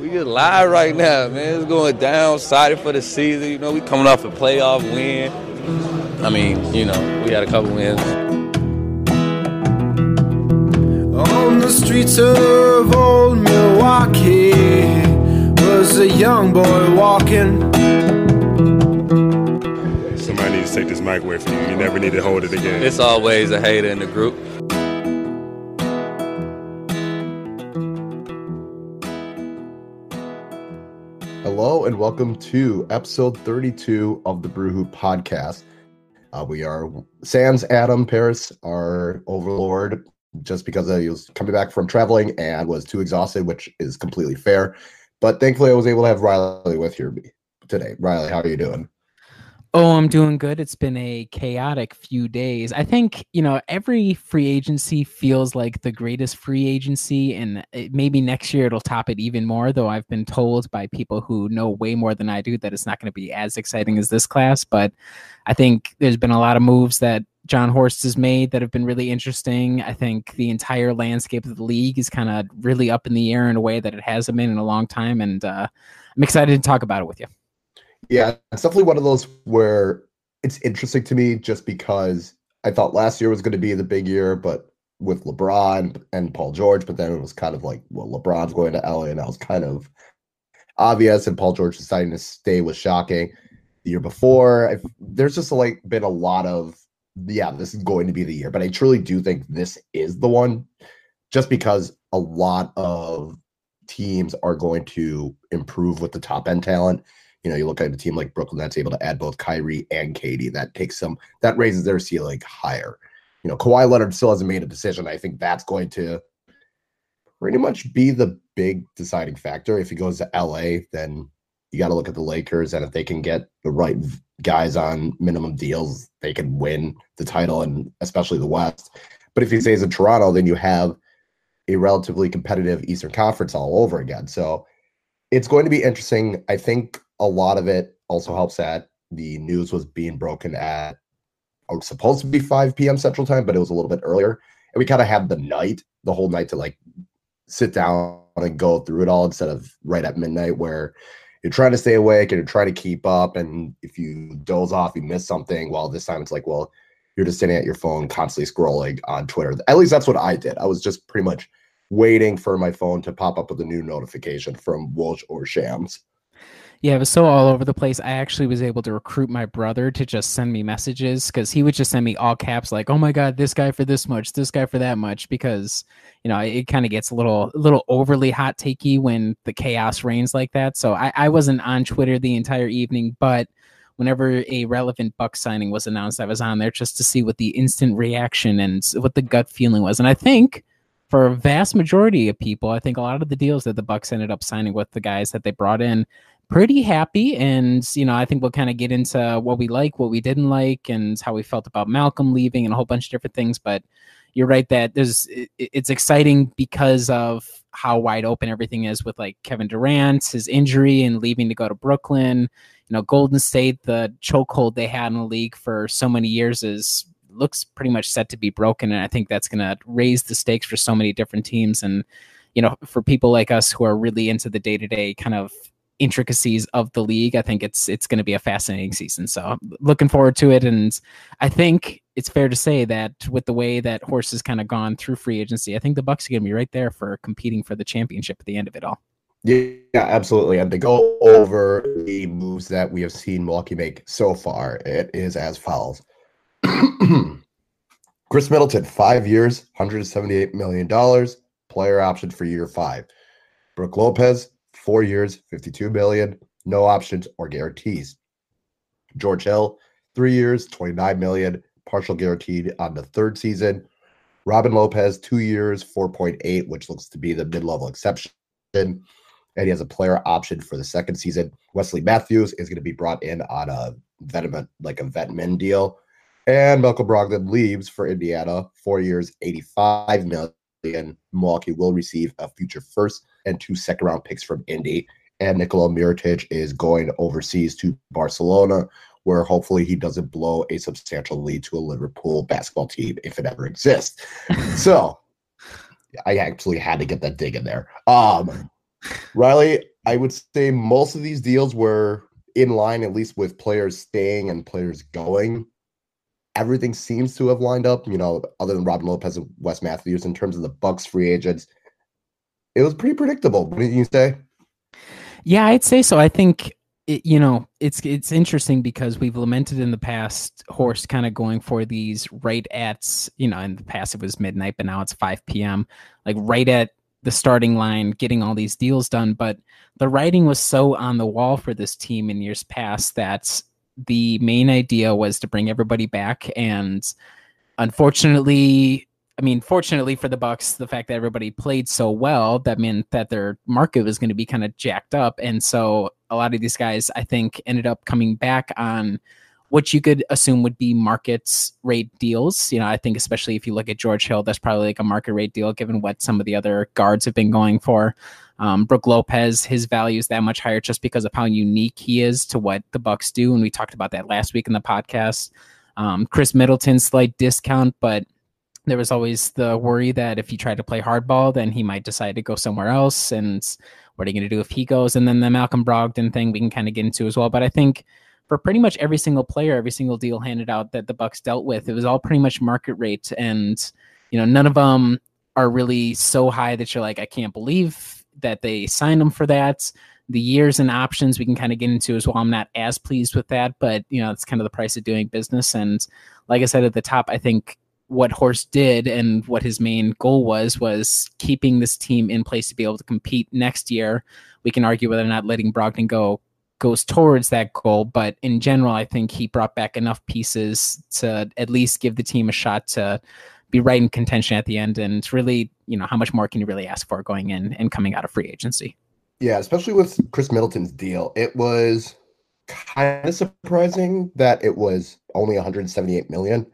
We just live right now, man. It's going down, excited for the season. You know, we coming off a playoff win. I mean, you know, we had a couple wins. On the streets of old Milwaukee was a young boy walking. Somebody needs to take this mic away from you. You never need to hold it again. It's always a hater in the group. And welcome to episode 32 of the Brew Hoop podcast. Uh, we are Sans Adam Paris, our overlord, just because he was coming back from traveling and was too exhausted, which is completely fair. But thankfully, I was able to have Riley with here today. Riley, how are you doing? Oh, I'm doing good. It's been a chaotic few days. I think, you know, every free agency feels like the greatest free agency, and it, maybe next year it'll top it even more. Though I've been told by people who know way more than I do that it's not going to be as exciting as this class. But I think there's been a lot of moves that Jon Horst has made that have been really interesting. I think the entire landscape of the league is kind of really up in the air in a way that it hasn't been in a long time. And uh, I'm excited to talk about it with you. Yeah, it's definitely one of those where it's interesting to me just because I thought last year was going to be the big year, but with LeBron and Paul George, but then it was kind of like, well, LeBron's going to LA, and that was kind of obvious, and Paul George deciding to stay was shocking. The year before, I've, there's just like been a lot of, yeah, this is going to be the year, but I truly do think this is the one, just because a lot of teams are going to improve with the top end talent you know, you look at a team like Brooklyn that's able to add both Kyrie and KD. That takes some that raises their ceiling higher. You know, Kawhi Leonard still hasn't made a decision. I think that's going to pretty much be the big deciding factor. If he goes to LA, then you got to look at the Lakers, and if they can get the right guys on minimum deals, they can win the title and especially the West. But if he stays in Toronto, then you have a relatively competitive Eastern Conference all over again. So it's going to be interesting. I think a lot of it also helps that the news was being broken at oh, supposed to be 5 p.m. Central Time, but it was a little bit earlier. And we kind of had the night, the whole night to like sit down and go through it all instead of right at midnight where you're trying to stay awake and you're trying to keep up. And if you doze off, you miss something. Well, this time it's like, well, you're just sitting at your phone, constantly scrolling on Twitter. At least that's what I did. I was just pretty much waiting for my phone to pop up with a new notification from Woj or Shams. Yeah, it was so all over the place. I actually was able to recruit my brother to just send me messages because he would just send me all caps like, "Oh my god, this guy for this much, this guy for that much," because you know it kind of gets a little little overly hot takey when the chaos reigns like that. So I, I wasn't on Twitter the entire evening, but whenever a relevant buck signing was announced, I was on there just to see what the instant reaction and what the gut feeling was. And I think for a vast majority of people, I think a lot of the deals that the Bucks ended up signing with the guys that they brought in, pretty happy. And, you know, I think we'll kind of get into what we like, what we didn't like, and how we felt about Malcolm leaving and a whole bunch of different things. But you're right that there's it's exciting because of how wide open everything is with like Kevin Durant, his injury and leaving to go to Brooklyn. You know, Golden State, the chokehold they had in the league for so many years is looks pretty much set to be broken. And I think that's going to raise the stakes for so many different teams. And, you know, for people like us who are really into the day to day kind of intricacies of the league. I think it's it's going to be a fascinating season. So I'm looking forward to it, and I think it's fair to say that with the way that Horst has kind of gone through free agency, I think the Bucks are going to be right there for competing for the championship at the end of it all. Yeah, absolutely. And to go over the moves that we have seen Milwaukee make so far, it is as follows. Khris Middleton, five years, $178 million, player option for year five. Brook Lopez, four years, 52 million, no options or guarantees. George Hill, three years, 29 million, partial guaranteed on the third season. Robin Lopez, two years, 4.8, which looks to be the mid-level exception. And he has a player option for the second season. Wesley Matthews is going to be brought in on a veteran, like a vet min deal. And Malcolm Brogdon leaves for Indiana, four years, 85 million. Milwaukee will receive a future first and two second round picks from Indy. And Nikola Mirotic is going overseas to Barcelona, where hopefully he doesn't blow a substantial lead to a Liverpool basketball team if it ever exists. so I actually had to get that dig in there. Um, Riley, I would say most of these deals were in line, at least with players staying and players going. Everything seems to have lined up, you know, other than Robin Lopez and Wes Matthews in terms of the Bucks free agents. It was pretty predictable. Did you say? Yeah, I'd say so. I think it, you know it's it's interesting because we've lamented in the past Horst kind of going for these right at you know in the past it was midnight, but now it's five p.m. like right at the starting line, getting all these deals done. But the writing was so on the wall for this team in years past that the main idea was to bring everybody back. And unfortunately, I mean, fortunately for the Bucks, the fact that everybody played so well, that meant that their market was going to be kind of jacked up. And so a lot of these guys, I think, ended up coming back on what you could assume would be markets rate deals. You know, I think especially if you look at George Hill, that's probably like a market rate deal given what some of the other guards have been going for. Um, Brook Lopez, his value is that much higher just because of how unique he is to what the Bucks do, and we talked about that last week in the podcast. Um, Khris Middleton, slight discount, but there was always the worry that if he tried to play hardball, then he might decide to go somewhere else. And what are you going to do if he goes? And then the Malcolm Brogdon thing we can kind of get into as well. But I think for pretty much every single player, every single deal handed out that the Bucks dealt with, it was all pretty much market rate, and you know none of them are really so high that you're like, I can't believe that they signed them for that. The years and options we can kind of get into as well. I'm not as pleased with that, but you know it's kind of the price of doing business. And like I said at the top, I think what Horst did and what his main goal was was keeping this team in place to be able to compete next year. We can argue whether or not letting Brogdon go goes towards that goal. But in general, I think he brought back enough pieces to at least give the team a shot to be right in contention at the end. And it's really, you know, how much more can you really ask for going in and coming out of free agency? Yeah, especially with Khris Middleton's deal. It was kind of surprising that it was only 178 million.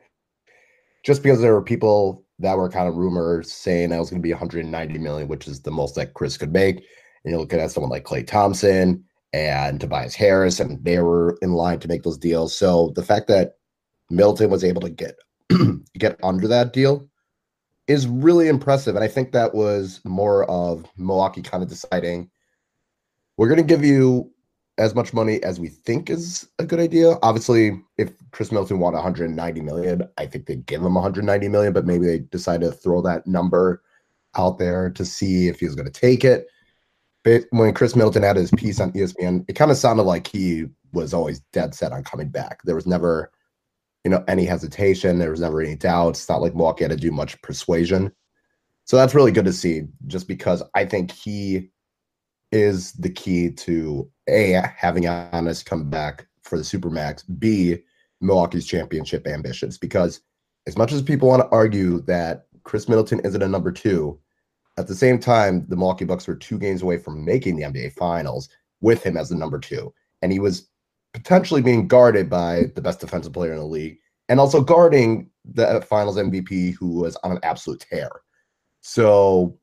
Just because there were people that were kind of rumors saying that was going to be 190 million, which is the most that Khris could make. And you're looking at someone like Klay Thompson, and Tobias Harris, and they were in line to make those deals. So the fact that Middleton was able to get get under that deal is really impressive. And I think that was more of Milwaukee kind of deciding we're going to give you as much money as we think is a good idea. Obviously, if Khris Middleton wanted 190 million, I think they'd give him 190 million, but maybe they decided to throw that number out there to see if he was going to take it But when Khris Middleton had his piece on ESPN, it kind of sounded like he was always dead set on coming back. There was never, you know, any hesitation. There was never any doubts. It's not like Milwaukee had to do much persuasion. So that's really good to see, just because I think he is the key to a having Giannis come back for the supermax. B Milwaukee's championship ambitions, because as much as people want to argue that Khris Middleton isn't a number two, at the same time, the Milwaukee Bucks were two games away from making the NBA Finals with him as the number two, and he was potentially being guarded by the best defensive player in the league, and also guarding the Finals MVP who was on an absolute tear. So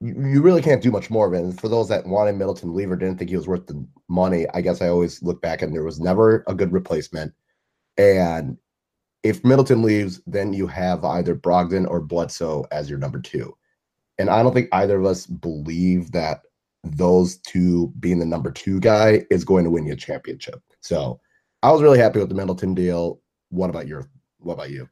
you really can't do much more of it. And for those that wanted Middleton to leave or didn't think he was worth the money, I guess I always look back and there was never a good replacement. And if Middleton leaves, then you have either Brogdon or Bledsoe as your number two. And I don't think either of us believe that those two being the number two guy is going to win you a championship. So I was really happy with the Middleton deal. What about your what about you?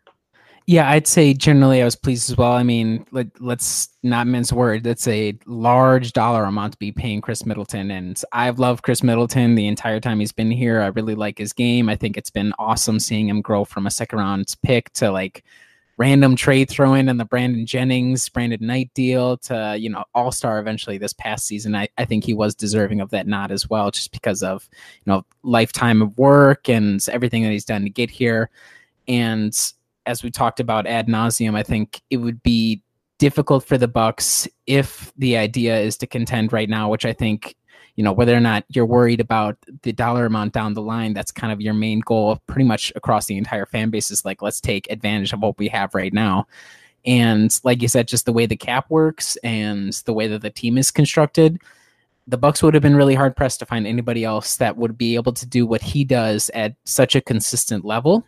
Yeah, I'd say generally I was pleased as well. I mean, let, let's not mince words. That's a large dollar amount to be paying Khris Middleton. And I've loved Khris Middleton the entire time he's been here. I really like his game. I think it's been awesome seeing him grow from a second round pick to like random trade throw in and the Brandon Jennings, Brandon Knight deal to, you know, all star eventually this past season. I, I think he was deserving of that nod as well, just because of, you know, lifetime of work and everything that he's done to get here. And as we talked about ad nauseum, I think it would be difficult for the Bucks if the idea is to contend right now, which I think you know whether or not you're worried about the dollar amount down the line that's kind of your main goal pretty much across the entire fan base is like let's take advantage of what we have right now. And like you said just the way the cap works and the way that the team is constructed the bucks would have been really hard pressed to find anybody else that would be able to do what he does at such a consistent level.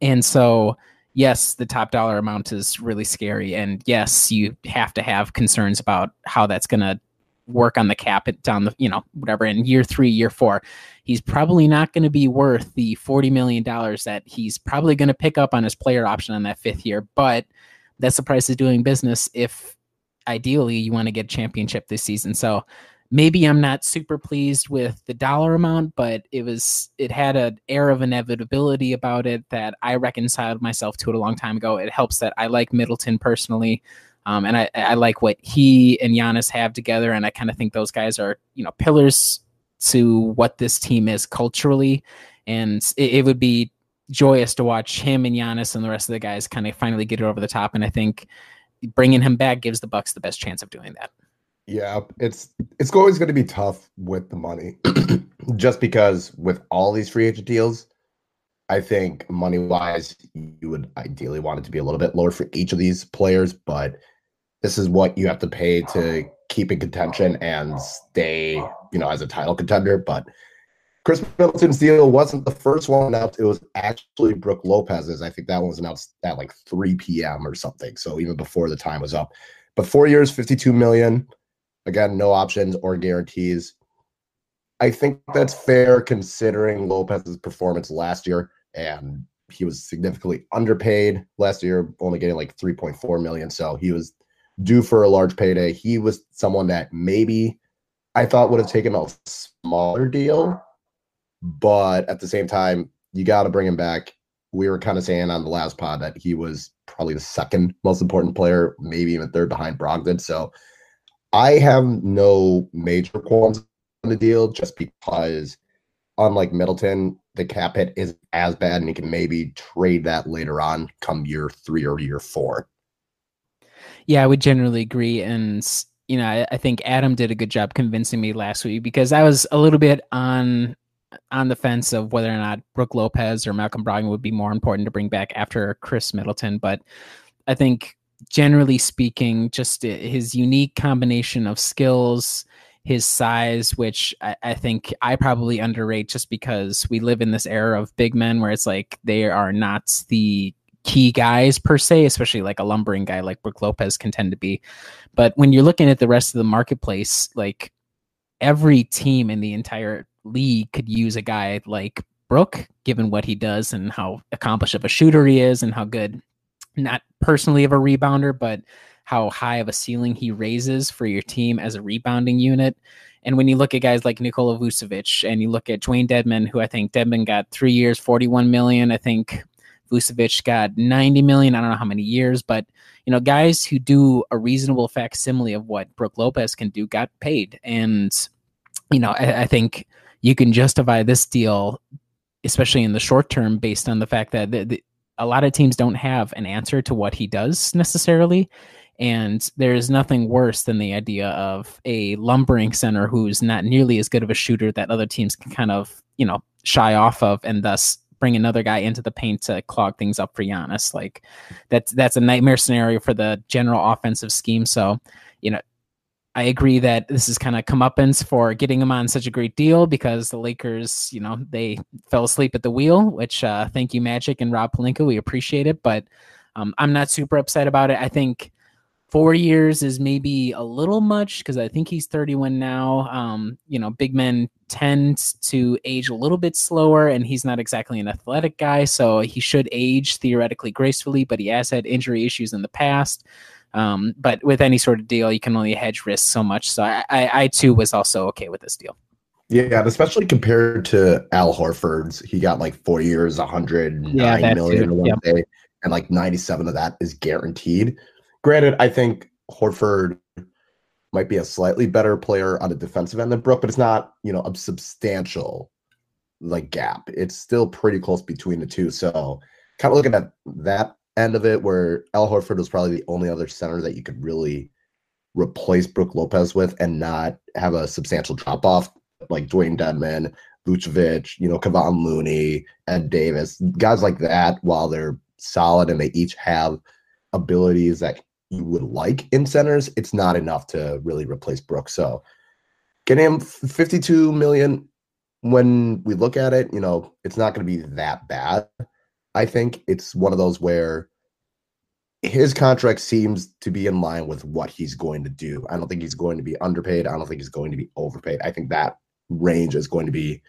And so yes the top dollar amount is really scary. And yes you have to have concerns about how that's going to work on the cap down the you know whatever in year three year four he's probably not going to be worth the 40 million dollars that he's probably going to pick up on his player option on that fifth year. But that's the price of doing business if ideally you want to get a championship this season. So maybe i'm not super pleased with the dollar amount but it was it had an air of inevitability about it that i reconciled myself to it a long time ago. It helps that i like middleton personally um, and I, I like what he and Giannis have together, and I kind of think those guys are, you know, pillars to what this team is culturally. And it, it would be joyous to watch him and Giannis and the rest of the guys kind of finally get it over the top. And I think bringing him back gives the Bucks the best chance of doing that. Yeah, it's it's always going to be tough with the money, just because with all these free agent deals, I think money wise, you would ideally want it to be a little bit lower for each of these players, but this is what you have to pay to keep in contention and stay, you know, as a title contender. But Khris Middleton's deal wasn't the first one announced. It was actually Brook Lopez's. I think that one was announced at like 3 p.m. or something. So even before the time was up. But four years, 52 million. Again, no options or guarantees. I think that's fair considering Lopez's performance last year. And he was significantly underpaid last year, only getting like 3.4 million. So he was due for a large payday. He was someone that maybe I thought would have taken a smaller deal, but at the same time, you got to bring him back. We were kind of saying on the last pod that he was probably the second most important player, maybe even third behind Brogdon. So I have no major qualms on the deal just because, unlike Middleton, the cap hit is as bad and he can maybe trade that later on come year three or year four. Yeah, I would generally agree. And, you know, I, I, think Adam did a good job convincing me last week because I was a little bit on on the fence of whether or not Brook Lopez or Malcolm Brogdon would be more important to bring back after Khris Middleton. But I think generally speaking, just his unique combination of skills, his size, which I, I, think I probably underrate just because we live in this era of big men where it's like they are not the key guys per se, especially like a lumbering guy like Brook Lopez can tend to be. But when you're looking at the rest of the marketplace, like every team in the entire league could use a guy like Brook, given what he does and how accomplished of a shooter he is and how good, not personally of a rebounder, but how high of a ceiling he raises for your team as a rebounding unit. And when you look at guys like Nikola Vucevic and you look at Dewayne Dedmon, who I think Dedmon got three years, 41 million. I think Vucevic got 90 million. I don't know how many years, but you know, guys who do a reasonable facsimile of what Brook Lopez can do got paid. And, you know, I, I think you can justify this deal, especially in the short term, based on the fact that the, the, a lot of teams don't have an answer to what he does necessarily. And there's nothing worse than the idea of a lumbering center who's not nearly as good of a shooter that other teams can kind of, you know, shy off of and thus bring another guy into the paint to clog things up for Giannis. Like that's that's a nightmare scenario for the general offensive scheme. So, you know, I agree that this is kind of comeuppance for getting him on such a great deal because the Lakers, you know, they fell asleep at the wheel. Which uh, thank you, Magic and Rob Pelinka, we appreciate it. But um, I'm not super upset about it. I think four years is maybe a little much because I think he's 31 now. Um, you know, big men tend to age a little bit slower, and he's not exactly an athletic guy, so he should age theoretically gracefully. But he has had injury issues in the past. Um, but with any sort of deal, you can only hedge risk so much. So I, I, I too was also okay with this deal. Yeah, especially compared to Al Horford's, he got like four years, 109 yeah, million one yep. day, and like 97 of that is guaranteed. Granted, I think Horford might be a slightly better player on the defensive end than Brook, but it's not, you know, a substantial like gap. It's still pretty close between the two. So kind of looking at that end of it where Al Horford was probably the only other center that you could really replace Brook Lopez with and not have a substantial drop off like Dewayne Dedmon, Vucevic, you know, Kevon Looney, Ed Davis, guys like that, while they're solid and they each have abilities that you would like in centers, it's not enough to really replace Brooks. So getting him 52 million when we look at it, you know, it's not going to be that bad. I think it's one of those where his contract seems to be in line with what he's going to do. I don't think he's going to be underpaid. I don't think he's going to be overpaid. I think that range is going to be,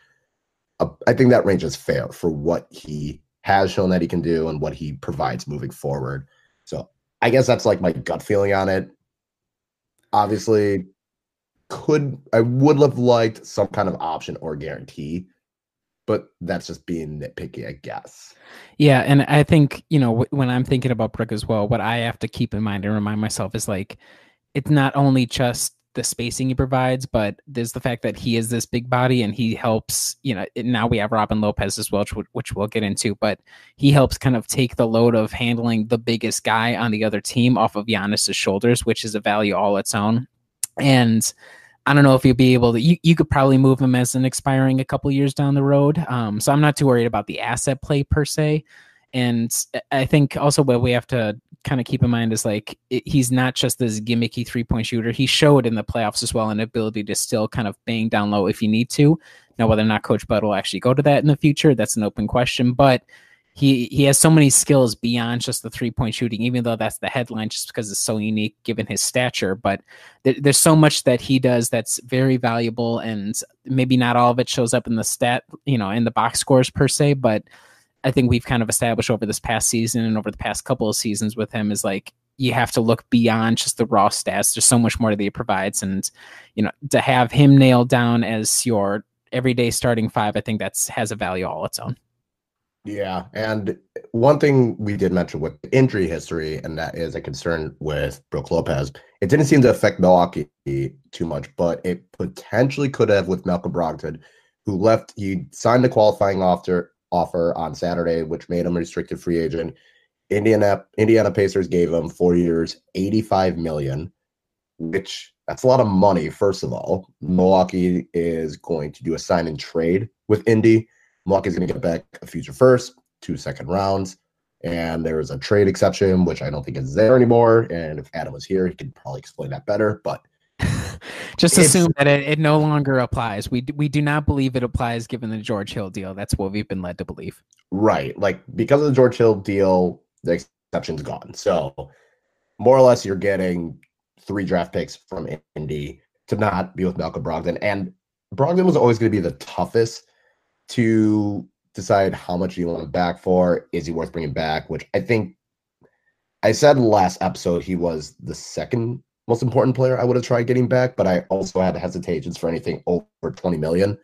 a, I think that range is fair for what he has shown that he can do and what he provides moving forward. I guess that's like my gut feeling on it. Obviously, could I would have liked some kind of option or guarantee, but that's just being nitpicky, I guess. Yeah, and I think you know w- when I'm thinking about Brook as well, what I have to keep in mind and remind myself is like it's not only just the spacing he provides, but there's the fact that he is this big body and he helps. You know, now we have Robin Lopez as well, which, which we'll get into, but he helps kind of take the load of handling the biggest guy on the other team off of Giannis's shoulders, which is a value all its own. And I don't know if you'll be able to. You, you could probably move him as an expiring a couple years down the road. Um, so I'm not too worried about the asset play per se. And I think also what we have to kind of keep in mind is like it, he's not just this gimmicky three point shooter. He showed in the playoffs as well an ability to still kind of bang down low if you need to. Now, whether or not Coach Bud will actually go to that in the future, that's an open question. But he he has so many skills beyond just the three point shooting, even though that's the headline, just because it's so unique given his stature. But th- there's so much that he does that's very valuable, and maybe not all of it shows up in the stat, you know, in the box scores per se. But I think we've kind of established over this past season and over the past couple of seasons with him is like you have to look beyond just the raw stats. There's so much more that he provides, and you know, to have him nailed down as your everyday starting five, I think that's has a value all its own. Yeah, and one thing we did mention with injury history, and that is a concern with Brook Lopez. It didn't seem to affect Milwaukee too much, but it potentially could have with Malcolm Brogdon, who left. He signed a qualifying offer offer on Saturday, which made him a restricted free agent. Indiana Indiana Pacers gave him four years, eighty five million, which that's a lot of money. First of all, Milwaukee is going to do a sign and trade with Indy Milwaukee's going to get back a future first, two second rounds, and there is a trade exception, which I don't think is there anymore. And if Adam was here, he could probably explain that better. But just assume that it, it no longer applies. We we do not believe it applies given the George Hill deal. That's what we've been led to believe. Right, like because of the George Hill deal, the exception's gone. So more or less, you're getting three draft picks from Indy to not be with Malcolm Brogdon, and Brogdon was always going to be the toughest to decide how much you want him back for. Is he worth bringing back? Which I think I said last episode he was the second most important player I would have tried getting back, but I also had hesitations for anything over 20 million.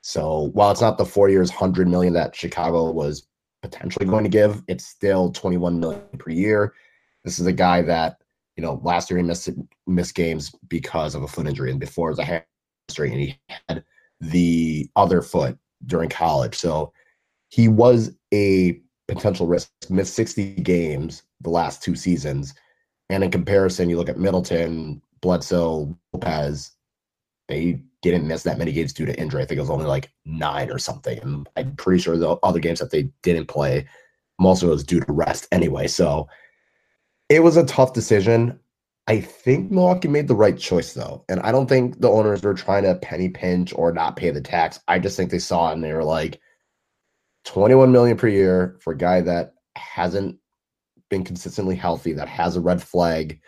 So while it's not the four years, 100 million that Chicago was potentially going to give, it's still 21 million per year. This is a guy that, you know, last year he missed missed games because of a foot injury, and before it was a hamstring, and he had the other foot during college. So he was a potential risk. Missed 60 games the last two seasons. And in comparison, you look at Middleton, Bledsoe, Lopez, they didn't miss that many games due to injury. I think it was only like nine or something. And I'm pretty sure the other games that they didn't play, most of it was due to rest anyway. So it was a tough decision. I think Milwaukee made the right choice though. And I don't think the owners were trying to penny pinch or not pay the tax. I just think they saw it and they were like 21 million per year for a guy that hasn't been consistently healthy, that has a red flag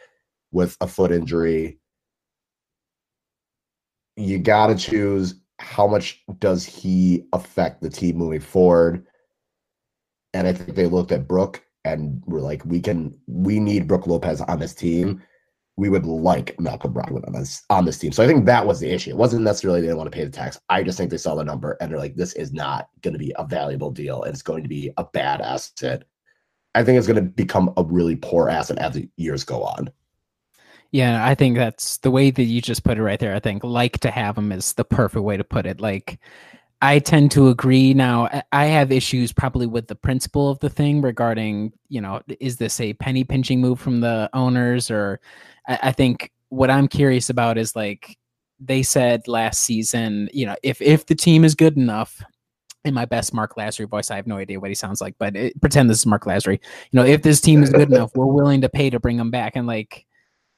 with a foot injury. You got to choose how much does he affect the team moving forward. And I think they looked at Brook and were like, we can, we need Brook Lopez on this team we would like Malcolm Brogdon on this on this team. So I think that was the issue. It wasn't necessarily they didn't want to pay the tax. I just think they saw the number and they're like, this is not going to be a valuable deal and it's going to be a bad asset. I think it's going to become a really poor asset as the years go on. Yeah, I think that's the way that you just put it right there. I think like to have him is the perfect way to put it. Like I tend to agree. Now, I have issues probably with the principle of the thing regarding, you know, is this a penny pinching move from the owners? Or I think what I'm curious about is like they said last season, you know, if if the team is good enough, in my best Mark Lasry voice, I have no idea what he sounds like, but it, pretend this is Mark Lasry. You know, if this team is good enough, we're willing to pay to bring him back. And like,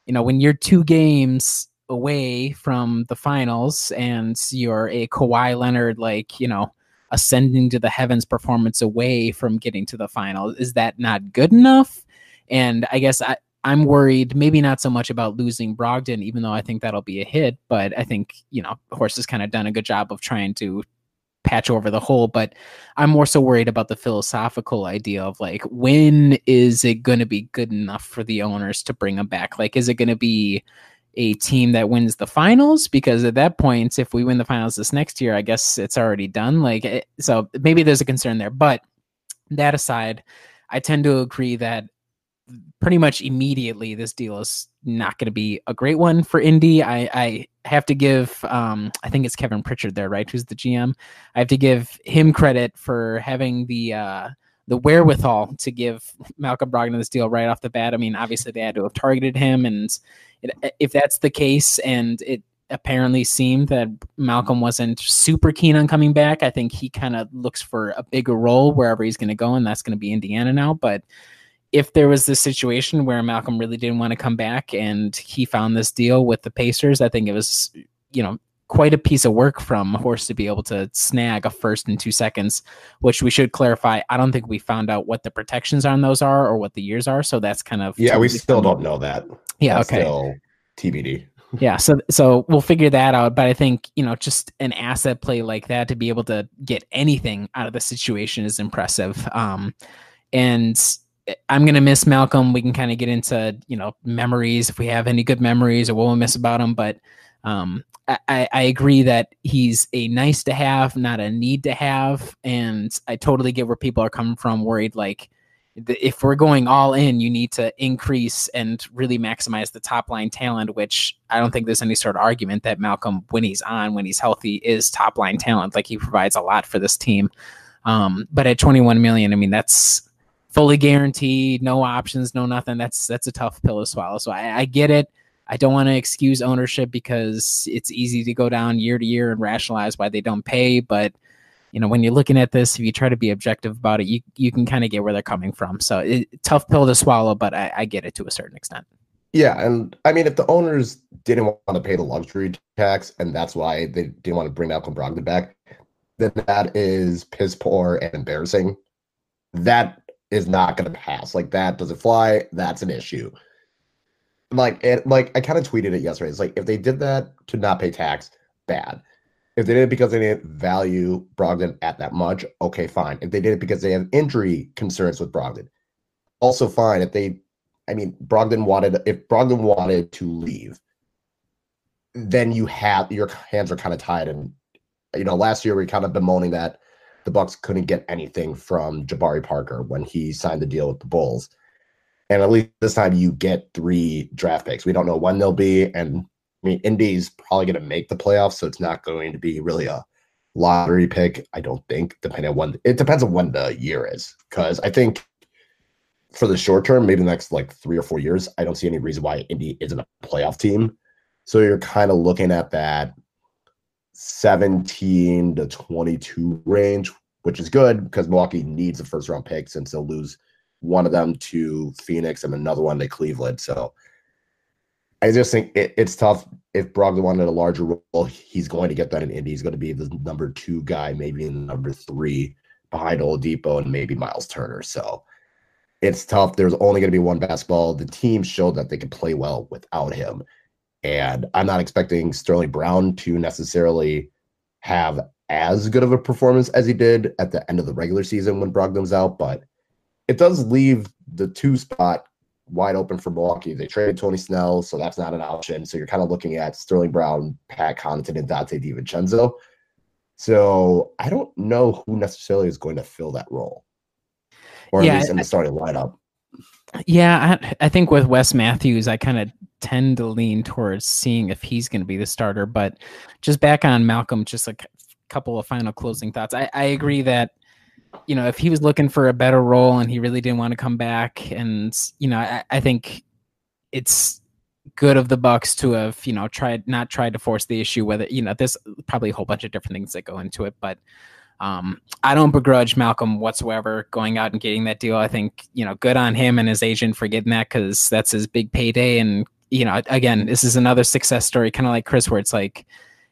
you know, when you're two games away from the finals and you're a Kawhi Leonard, like, you know, ascending to the heavens performance away from getting to the final. Is that not good enough? And I guess I, I'm worried, maybe not so much about losing Brogdon, even though I think that'll be a hit. But I think, you know, Horst has kind of done a good job of trying to patch over the hole. But I'm more so worried about the philosophical idea of like, when is it going to be good enough for the owners to bring him back? Like, is it going to be a team that wins the finals? Because at that point, if we win the finals this next year, I guess it's already done. Like, it, so maybe there's a concern there. But that aside, I tend to agree that pretty much immediately this deal is not going to be a great one for Indy. I, I have to give, um, I think it's Kevin Pritchard there, right? Who's the GM? I have to give him credit for having the uh, the wherewithal to give Malcolm Brogdon this deal right off the bat. I mean, obviously they had to have targeted him, and it, if that's the case, and it apparently seemed that Malcolm wasn't super keen on coming back, I think he kind of looks for a bigger role wherever he's going to go, and that's going to be Indiana now. But if there was this situation where Malcolm really didn't want to come back and he found this deal with the Pacers, I think it was, you know, quite a piece of work from Horst to be able to snag a first in two seconds, which we should clarify. I don't think we found out what the protections on those are or what the years are. So that's kind of yeah, we still don't know that. Yeah, That's okay. Still TBD. yeah so so we'll figure that out but i think you know just an asset play like that to be able to get anything out of the situation is impressive um and i'm gonna miss malcolm we can kind of get into you know memories if we have any good memories or what we'll miss about him but um I, I agree that he's a nice to have, not a need to have. And I totally get where people are coming from, worried like if we're going all in, you need to increase and really maximize the top line talent, which I don't think there's any sort of argument that Malcolm, when he's on, when he's healthy, is top line talent. Like he provides a lot for this team. Um, but at 21 million, I mean, that's fully guaranteed, no options, no nothing. That's that's a tough pill to swallow. So I, I get it. I don't want to excuse ownership because it's easy to go down year to year and rationalize why they don't pay, but you know when you're looking at this if you try to be objective about it you you can kind of get where they're coming from so it, tough pill to swallow but I, I, get it to a certain extent yeah and i mean if the owners didn't want to pay the luxury tax and that's why they didn't want to bring malcolm brogdon back then that is piss poor and embarrassing that is not going to pass like that doesn't fly that's an issue like it like i kind of tweeted it yesterday it's like if they did that to not pay tax bad if they did it because they didn't value Brogdon at that much, okay, fine. If they did it because they have injury concerns with Brogdon, also fine. If they, I mean, Brogdon wanted, if Brogdon wanted to leave, then you have your hands are kind of tied. And you know, last year we kind of bemoaning that the Bucks couldn't get anything from Jabari Parker when he signed the deal with the Bulls. And at least this time you get three draft picks. We don't know when they'll be, and I mean, Indy's probably going to make the playoffs, so it's not going to be really a lottery pick. I don't think, depending on when it depends on when the year is. Because I think for the short term, maybe the next like three or four years, I don't see any reason why Indy isn't a playoff team. So you're kind of looking at that 17 to 22 range, which is good because Milwaukee needs a first round pick since they'll lose one of them to Phoenix and another one to Cleveland. So I just think it, it's tough. If Brogdon wanted a larger role, he's going to get that in Indy. He's going to be the number two guy, maybe in number three behind Oladipo and maybe Myles Turner. So it's tough. There's only going to be one basketball. The team showed that they could play well without him. And I'm not expecting Sterling Brown to necessarily have as good of a performance as he did at the end of the regular season when Brogdon was out, but it does leave the two spot wide open for Milwaukee. They traded Tony Snell, so that's not an option. So you're kind of looking at Sterling Brown, Pat Connaughton, and Donte DiVincenzo. So I don't know who necessarily is going to fill that role, or Yeah, at least in the starting lineup. Yeah I, I think with wes matthews i kind of tend to lean towards seeing if he's going to be the starter but just back on malcolm just a c- couple of final closing thoughts. I, I agree that you know if he was looking for a better role and he really didn't want to come back and you know i, I think it's good of the bucks to have you know tried not tried to force the issue whether you know there's probably a whole bunch of different things that go into it but um, I don't begrudge Malcolm whatsoever going out and getting that deal. I think you know, good on him and his agent for getting that because that's his big payday. And you know, again, this is another success story, kind of like Khris, where it's like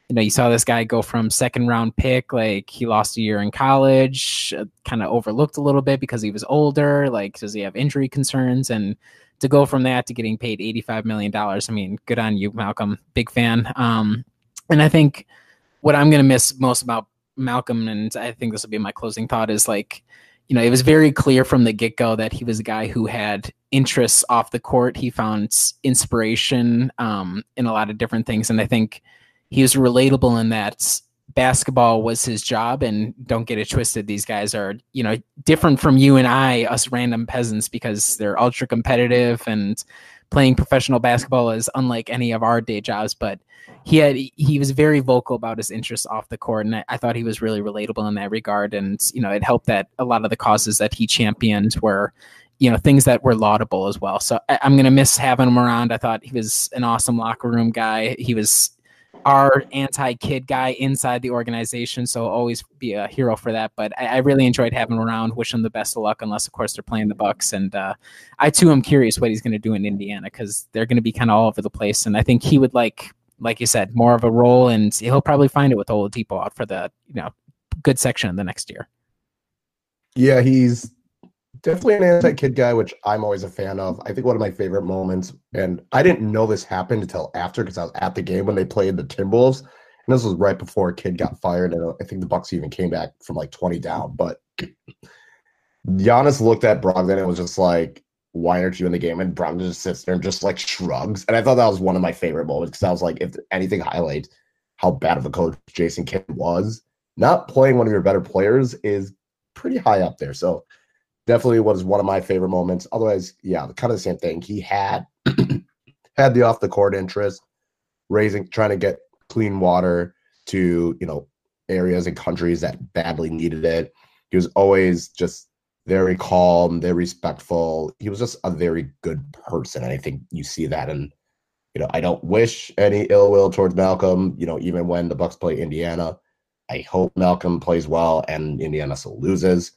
you know, you saw this guy go from second round pick, like he lost a year in college, uh, kind of overlooked a little bit because he was older. Like, does he have injury concerns? And to go from that to getting paid $85 million, I mean, good on you, Malcolm. Big fan. Um, and I think what I'm going to miss most about Malcolm, and I think this will be my closing thought, is like, you know, it was very clear from the get go that he was a guy who had interests off the court. He found inspiration um, in a lot of different things. And I think he was relatable in that basketball was his job and don't get it twisted these guys are you know different from you and i us random peasants because they're ultra competitive and playing professional basketball is unlike any of our day jobs but he had he was very vocal about his interests off the court and I, I thought he was really relatable in that regard and you know it helped that a lot of the causes that he championed were you know things that were laudable as well. So I, i'm going to miss having him around. I thought he was an awesome locker room guy. He was our anti-Kidd guy inside the organization. So always be a hero for that. But I, I, really enjoyed having around. Wish him the best of luck, unless of course they're playing the Bucks. And uh, I too am curious what he's going to do in Indiana because they're going to be kind of all over the place. And I think he would like, like you said, more of a role, and he'll probably find it with Oladipo out for the you know good section of the next year. Yeah, he's definitely an anti-Kidd guy, which I'm always a fan of. I think one of my favorite moments, and I didn't know this happened until after because I was at the game when they played the Timberwolves, and this was right before kid got fired, and I think the Bucks even came back from like 20 down. But Giannis looked at Brogdon and was just like, "Why aren't you in the game?" And Brogdon just sits there and just like shrugs, and I thought that was one of my favorite moments because I was like, if anything highlights how bad of a coach Jason Kidd was, not playing one of your better players is pretty high up there. So definitely was one of my favorite moments. Otherwise, yeah, kind of the same thing. He had had the off the court interest, raising trying to get clean water to you know areas and countries that badly needed it. He was always just very calm, very respectful. He was just a very good person, and I think you see that. And you know, I don't wish any ill will towards Malcolm. You know, even when the Bucks play Indiana, I hope Malcolm plays well and Indiana still loses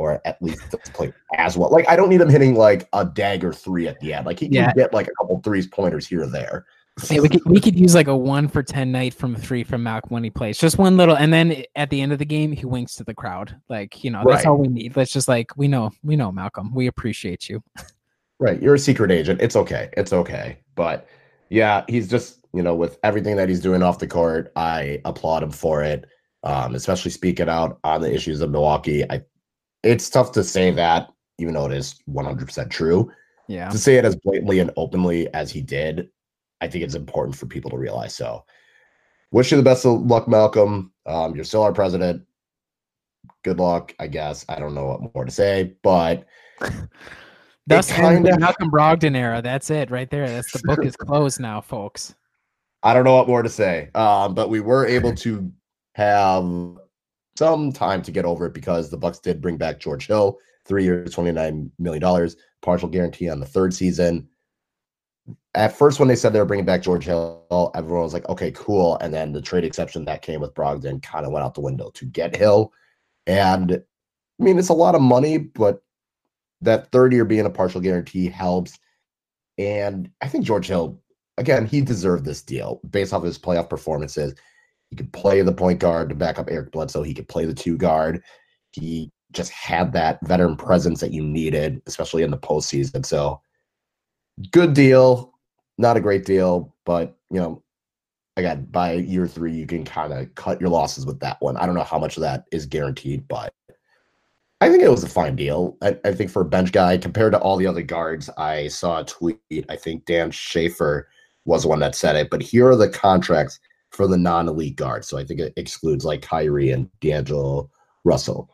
or at least doesn't play as well. Like I don't need him hitting like a dagger three at the end. Like he can yeah. get like a couple threes pointers here or there. yeah, we could we could use like a one for ten night from three from Malcolm when he plays. Just one little, and then at the end of the game, he winks to the crowd. Like you know, that's right. all we need. Let's just like we know, we know Malcolm. We appreciate you. Right, you're a secret agent. It's okay. It's okay. But yeah, he's just you know with everything that he's doing off the court, I applaud him for it. Um, especially speaking out on the issues of Milwaukee. I it's tough to say that, even though it is 100% true. Yeah. To say it as blatantly and openly as he did, I think it's important for people to realize. So, wish you the best of luck, Malcolm. Um, you're still our president. Good luck, I guess. I don't know what more to say, but that's kind of Malcolm Brogdon era. That's it right there. That's the book is closed now, folks. I don't know what more to say. Um, but we were able to have some time to get over it because the Bucks did bring back George Hill, three years, $29 million, partial guarantee on the third season. At first, when they said they were bringing back George Hill, everyone was like, okay, cool. And then the trade exception that came with Brogdon kind of went out the window to get Hill. And I mean, it's a lot of money, but that third year being a partial guarantee helps. And I think George Hill, again, he deserved this deal based off his playoff performances. He could play the point guard to back up Eric Bledsoe. He could play the two guard. He just had that veteran presence that you needed, especially in the postseason. So, good deal, not a great deal, but you know, again, by year three, you can kind of cut your losses with that one. I don't know how much of that is guaranteed, but I think it was a fine deal. I, I think for a bench guy, compared to all the other guards, I saw a tweet. I think Dan Schaefer was the one that said it, but here are the contracts for the non-elite guard. So I think it excludes like Kyrie and D'Angelo Russell.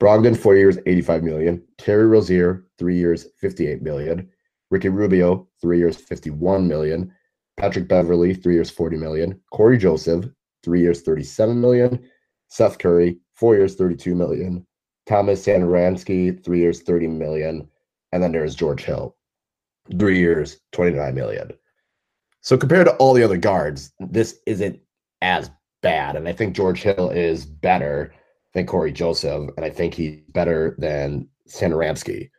Brogdon, four years, 85 million. Terry Rozier, three years, 58 million. Ricky Rubio, three years, 51 million. Patrick Beverley, three years, 40 million. Cory Joseph, three years, 37 million. Seth Curry, four years, 32 million. Tomas Satoransky, three years, 30 million. And then there's George Hill, three years, 29 million. So compared to all the other guards, this isn't as bad. And I think George Hill is better than Cory Joseph, and I think he's better than Satoransky.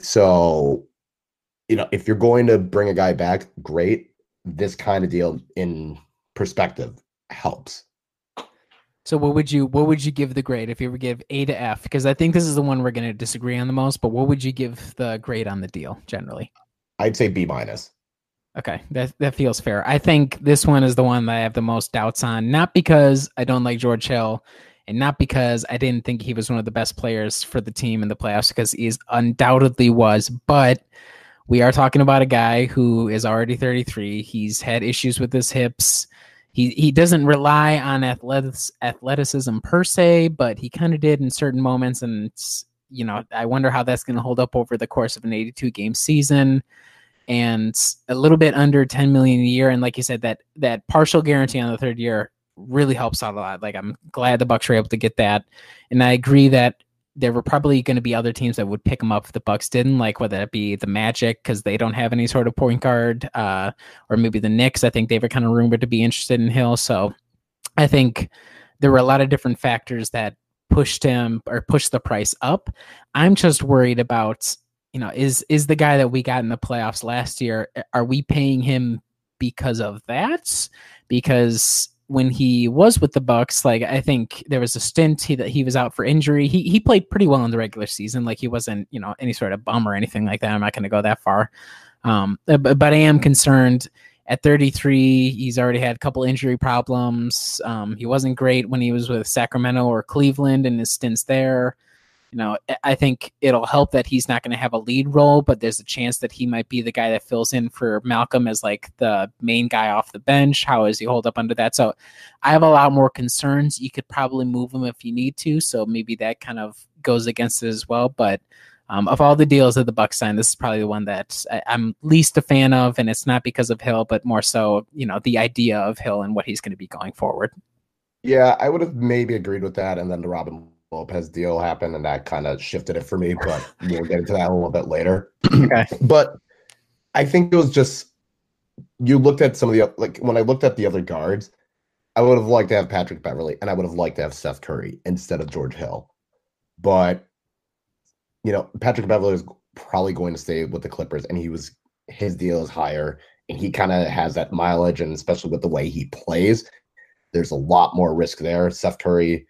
So, you know, if you're going to bring a guy back, great. This kind of deal in perspective helps. So what would you what would you give the grade if you were give A to F? Because I think this is the one we're going to disagree on the most. But what would you give the grade on the deal generally? I'd say B minus. Okay, that that feels fair. I think this one is the one that I have the most doubts on, not because I don't like George Hill, and not because I didn't think he was one of the best players for the team in the playoffs, because he undoubtedly was. But we are talking about a guy who is already 33. He's had issues with his hips he he doesn't rely on athletics, athleticism per se, but he kind of did in certain moments. And you know, I wonder how that's going to hold up over the course of an 82 game season. And a little bit under 10 million a year, and like you said, that that partial guarantee on the third year really helps out a lot. Like I'm glad the Bucks were able to get that, and I agree that there were probably going to be other teams that would pick him up if the Bucks didn't, like whether it be the Magic because they don't have any sort of point guard, uh, or maybe the Knicks. I think they were kind of rumored to be interested in Hill. So I think there were a lot of different factors that pushed him or pushed the price up. I'm just worried about, you know, is is the guy that we got in the playoffs last year? Are we paying him because of that? Because when he was with the Bucks, like I think there was a stint he, that he was out for injury. He he played pretty well in the regular season. Like he wasn't you know any sort of bum or anything like that. I'm not going to go that far, um, uh, but, but I am concerned. At 33, he's already had a couple injury problems. Um, he wasn't great when he was with Sacramento or Cleveland in his stints there you know, I think it'll help that he's not going to have a lead role, but there's a chance that he might be the guy that fills in for Malcolm as like the main guy off the bench. How does he hold up under that? So I have a lot more concerns. You could probably move him if you need to. So maybe that kind of goes against it as well. But um, of all the deals that the Bucks signed, this is probably the one that I, am least a fan of, and it's not because of Hill, but more so, you know, the idea of Hill and what he's going to be going forward. Yeah, I would have maybe agreed with that, and then the Robin Lopez deal happened, and that kind of shifted it for me. But we'll get into that a little bit later. okay. But I think it was just you looked at some of the like when I looked at the other guards, I would have liked to have Patrick Beverley, and I would have liked to have Seth Curry instead of George Hill. But you know, Patrick Beverley is probably going to stay with the Clippers, and he was his deal is higher, and he kind of has that mileage, and especially with the way he plays, there's a lot more risk there. Seth Curry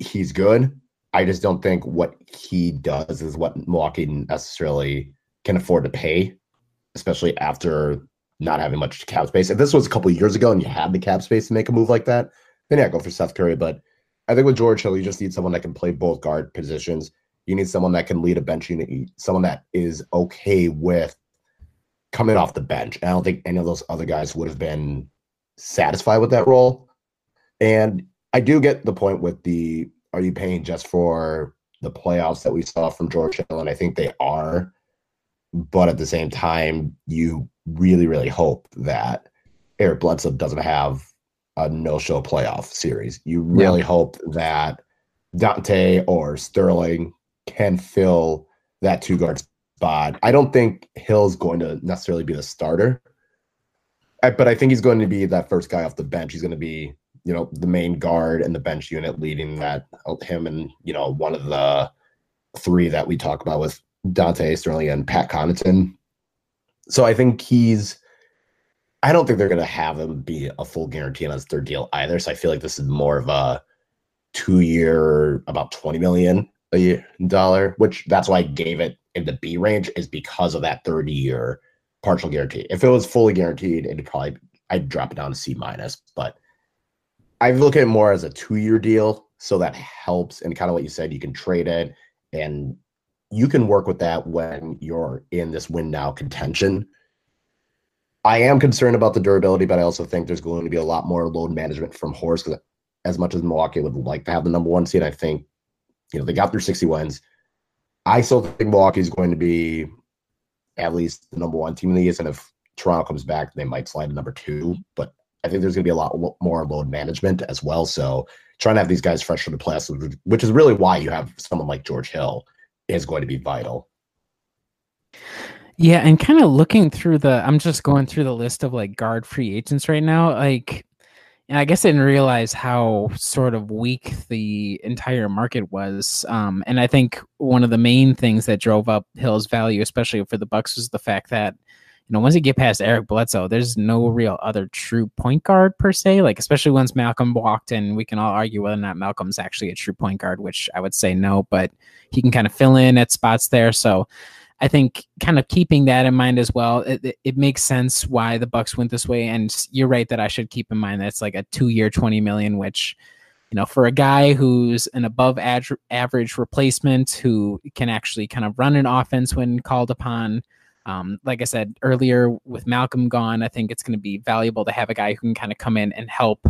he's good. I just don't think what he does is what Milwaukee necessarily can afford to pay, especially after not having much cap space. If this was a couple years ago and you had the cap space to make a move like that, then yeah, go for Seth Curry. But I think with George Hill, you just need someone that can play both guard positions. You need someone that can lead a bench unit, someone that is okay with coming off the bench. I don't think any of those other guys would have been satisfied with that role. And I do get the point with the are you paying just for the playoffs that we saw from George Hill? And I think they are. But at the same time, you really, really hope that Eric Bledsoe doesn't have a no show playoff series. You really yeah. hope that Dante or Sterling can fill that two guard spot. I don't think Hill's going to necessarily be the starter, but I think he's going to be that first guy off the bench. He's going to be you know, the main guard and the bench unit leading that uh, him and, you know, one of the three that we talk about with Dante Sterling and Pat Connaughton. So I think he's I don't think they're gonna have him be a full guarantee on his third deal either. So I feel like this is more of a two year about 20 million a year dollar, which that's why I gave it in the B range, is because of that 30 year partial guarantee. If it was fully guaranteed, it'd probably I'd drop it down to C minus, but I look at it more as a two year deal. So that helps. And kind of what you said, you can trade it and you can work with that when you're in this win now contention. I am concerned about the durability, but I also think there's going to be a lot more load management from Horst because as much as Milwaukee would like to have the number one seed, I think, you know, they got through 60 wins. I still think Milwaukee is going to be at least the number one team in the East. And if Toronto comes back, they might slide to number two. But I think there's going to be a lot more load management as well. So trying to have these guys fresh for the playoffs, which is really why you have someone like George Hill, is going to be vital. Yeah, and kind of looking through the, I'm just going through the list of like guard free agents right now. Like, and I guess I didn't realize how sort of weak the entire market was. Um, and I think one of the main things that drove up Hill's value, especially for the Bucks, was the fact that know, once you get past Eric Bledsoe, there's no real other true point guard per se. Like, especially once Malcolm walked in, we can all argue whether or not Malcolm's actually a true point guard, which I would say no, but he can kind of fill in at spots there. So I think kind of keeping that in mind as well, it, it, it makes sense why the Bucks went this way. And you're right that I should keep in mind that it's like a two year, 20 million, which you know, for a guy who's an above ad- average replacement who can actually kind of run an offense when called upon. Um, like I said earlier, with Malcolm gone, I think it's going to be valuable to have a guy who can kind of come in and help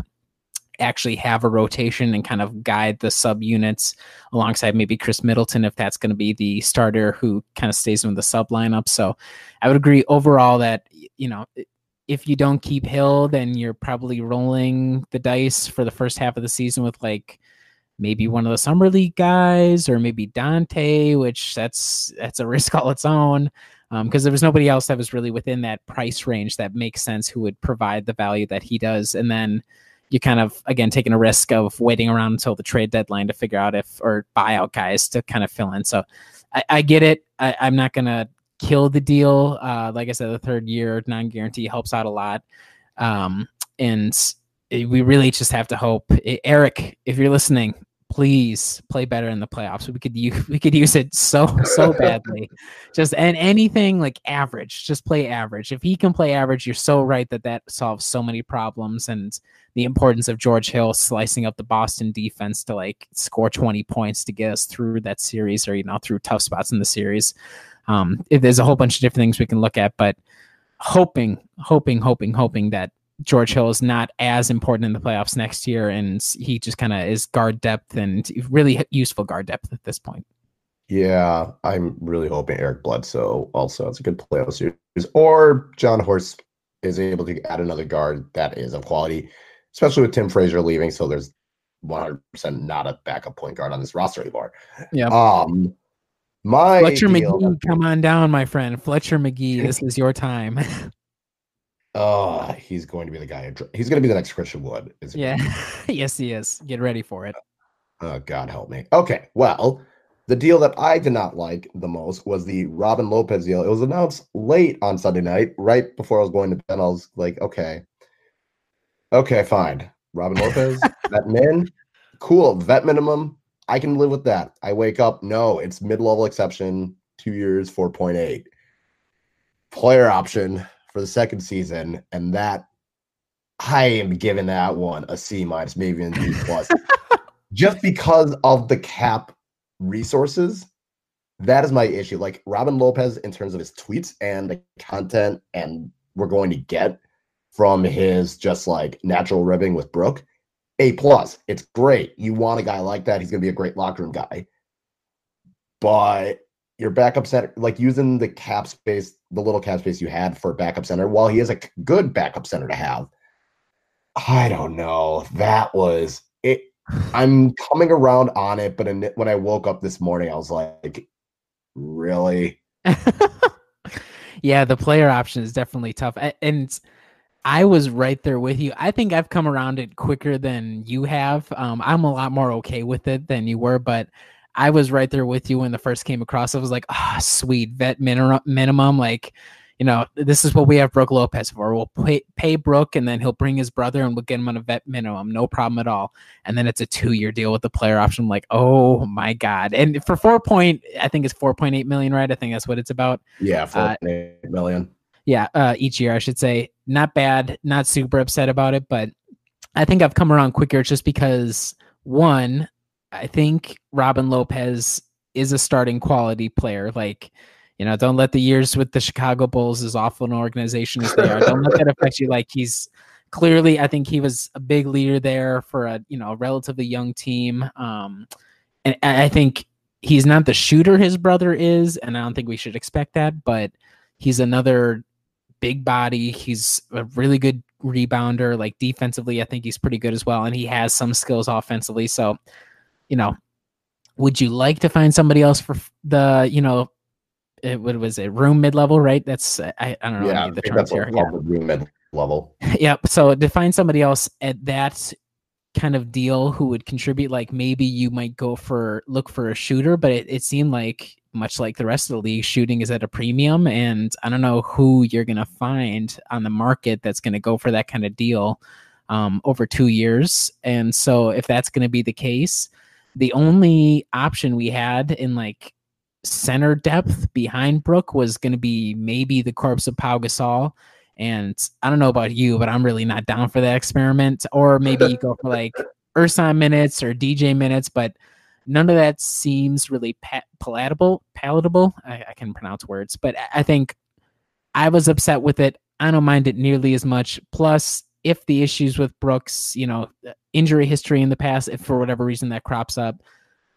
actually have a rotation and kind of guide the sub units alongside maybe Khris Middleton if that's going to be the starter who kind of stays in the sub lineup. So I would agree overall that you know if you don't keep Hill, then you're probably rolling the dice for the first half of the season with like maybe one of the summer league guys or maybe Dante, which that's that's a risk all its own. Because um, there was nobody else that was really within that price range that makes sense who would provide the value that he does. And then you kind of again taking a risk of waiting around until the trade deadline to figure out if or buyout guys to kind of fill in. So I, I get it. I, I'm not gonna kill the deal. Uh, like I said, the third year non guarantee helps out a lot. Um, and we really just have to hope. Eric, if you're listening, please play better in the playoffs. We could use we could use it so so badly. just and anything like average, just play average. If he can play average, you're so right that that solves so many problems and the importance of George Hill slicing up the Boston defense to like score 20 points to get us through that series or you know through tough spots in the series. Um, there's a whole bunch of different things we can look at, but hoping, hoping, hoping, hoping that George Hill is not as important in the playoffs next year, and he just kind of is guard depth and really useful guard depth at this point. Yeah, I'm really hoping Eric Bledsoe also has a good playoff series, or Jon Horst is able to add another guard that is of quality, especially with Tim Frazier leaving. So there's 100% not a backup point guard on this roster anymore. Yeah. Um, my Fletcher deal- Magee, come on down, my friend. Fletcher Magee, this is your time. Oh, he's going to be the guy. He's going to be the next Christian Wood. Is yeah. yes, he is. Get ready for it. Uh, oh, God help me. Okay. Well, the deal that I did not like the most was the Robin Lopez deal. It was announced late on Sunday night, right before I was going to bed. I was like, okay, okay, fine. Robin Lopez, that min, cool. Vet minimum, I can live with that. I wake up, no, it's mid level exception, two years, 4.8. Player option for the second season, and that I am giving that one a C minus, maybe an B plus, just because of the cap resources. That is my issue. Like Robin Lopez, in terms of his tweets and the content, and we're going to get from his just like natural ribbing with Brook, A plus. It's great. You want a guy like that. He's going to be a great locker room guy. But your backup center, like using the cap space, the little cap space you had for backup center, while he is a good backup center to have, I don't know. That was it. I'm coming around on it, but in, when I woke up this morning, I was like, really? yeah, the player option is definitely tough. And I was right there with you. I think I've come around it quicker than you have. Um, I'm a lot more okay with it than you were, but I was right there with you when the first came across. I was like, ah, sweet vet minimum, minimum. Like, you know, this is what we have Brook Lopez for. We'll pay, pay Brook and then he'll bring his brother and we'll get him on a vet minimum. No problem at all. And then it's a two year deal with the player option. I'm like, oh my God. And for four point, I think it's 4.8 million, right? I think that's what it's about. Yeah, Uh, four eight million. Yeah, uh, each year, I should say. Not bad. Not super upset about it, but I think I've come around quicker just because one, I think Robin Lopez is a starting quality player. Like, you know, don't let the years with the Chicago Bulls, as awful an organization as they are, don't let that affect you. Like, he's clearly, I think he was a big leader there for a you know a relatively young team. Um, and I I think he's not the shooter his brother is, and I don't think we should expect that. But he's another big body. He's a really good rebounder. Like defensively, I think he's pretty good as well, and he has some skills offensively. So, you know, would you like to find somebody else for the you know, it, what was it room mid level? Right? That's I, I don't know Yeah, I the terms here. Yeah. room mid level. Yep. So to find somebody else at that kind of deal who would contribute, like maybe you might go for look for a shooter, but it, it seemed like much like the rest of the league, shooting is at a premium, and I don't know who you're gonna find on the market that's gonna go for that kind of deal um, over two years. And so, if that's gonna be the case, the only option we had in like center depth behind Brook was going to be maybe the corpse of Pau Gasol. And I don't know about you, but I'm really not down for that experiment. Or maybe you go for like Ersan minutes or DJ minutes, but none of that seems really pa- palatable. Palatable, I, I can pronounce words, but I think I was upset with it. I don't mind it nearly as much. Plus, if the issues with Brooks, you know, injury history in the past, if for whatever reason that crops up,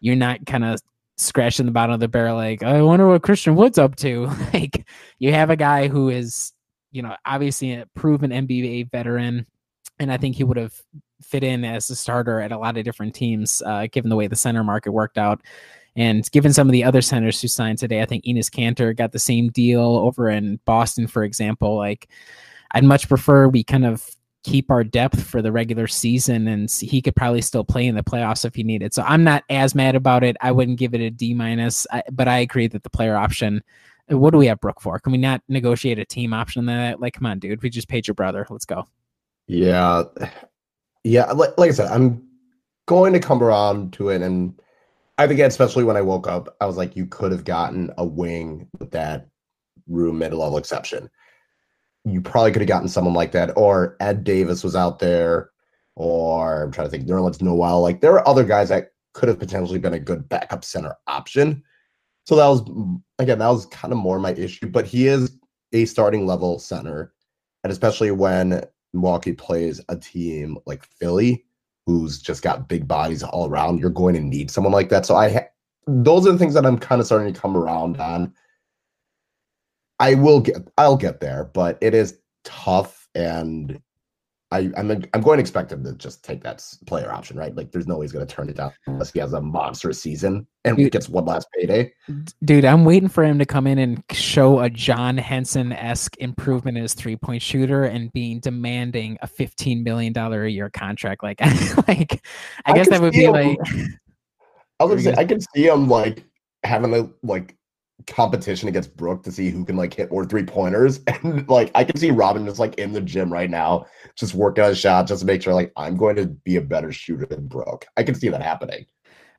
you're not kind of scratching the bottom of the barrel like i wonder what christian wood's up to. Like you have a guy who is you know obviously a proven nba veteran and i think he would have fit in as a starter at a lot of different teams uh, given the way the center market worked out. And given some of the other centers who signed today i think enes kanter got the same deal over in boston for example. Like i'd much prefer we kind of keep our depth for the regular season and he could probably still play in the playoffs if he needed. So I'm not as mad about it. I wouldn't give it a D minus, but I agree that the player option. Uh, what do we have Brook for? Can we not negotiate a team option that? Like, come on, dude. We just paid your brother. Let's go. Yeah, yeah. Like, like I said, I'm going to come around to it, and I think especially when I woke up, I was like, you could have gotten a wing with that room mid level exception you probably could have gotten someone like that, or Ed Davis was out there, or I'm trying to think, Nerlens Noel. Like there are other guys that could have potentially been a good backup center option. So that was mm, again, that was kind of more my issue. But he is a starting level center, and especially when Milwaukee plays a team like Philly, who's just got big bodies all around, you're going to need someone like that. So I, ha- those are the things that I'm kind of starting to come around on. I will get I'll get there, but it is tough and I, I'm I'm going to expect him to just take that player option, right? Like, there's no way he's going to turn it down unless he has a monstrous season and dude, gets one last payday. Dude, I'm waiting for him to come in and show a John Henson esque improvement in his three point shooter and being demanding a 15 million dollar a year contract. Like, like I, I guess that would be him, like. I was to say I can see him like having a like competition against Brook to see who can like hit more three pointers. And like I can see Robin just like in the gym right now, just working on a shot just to make sure like I'm going to be a better shooter than Brook. I can see that happening.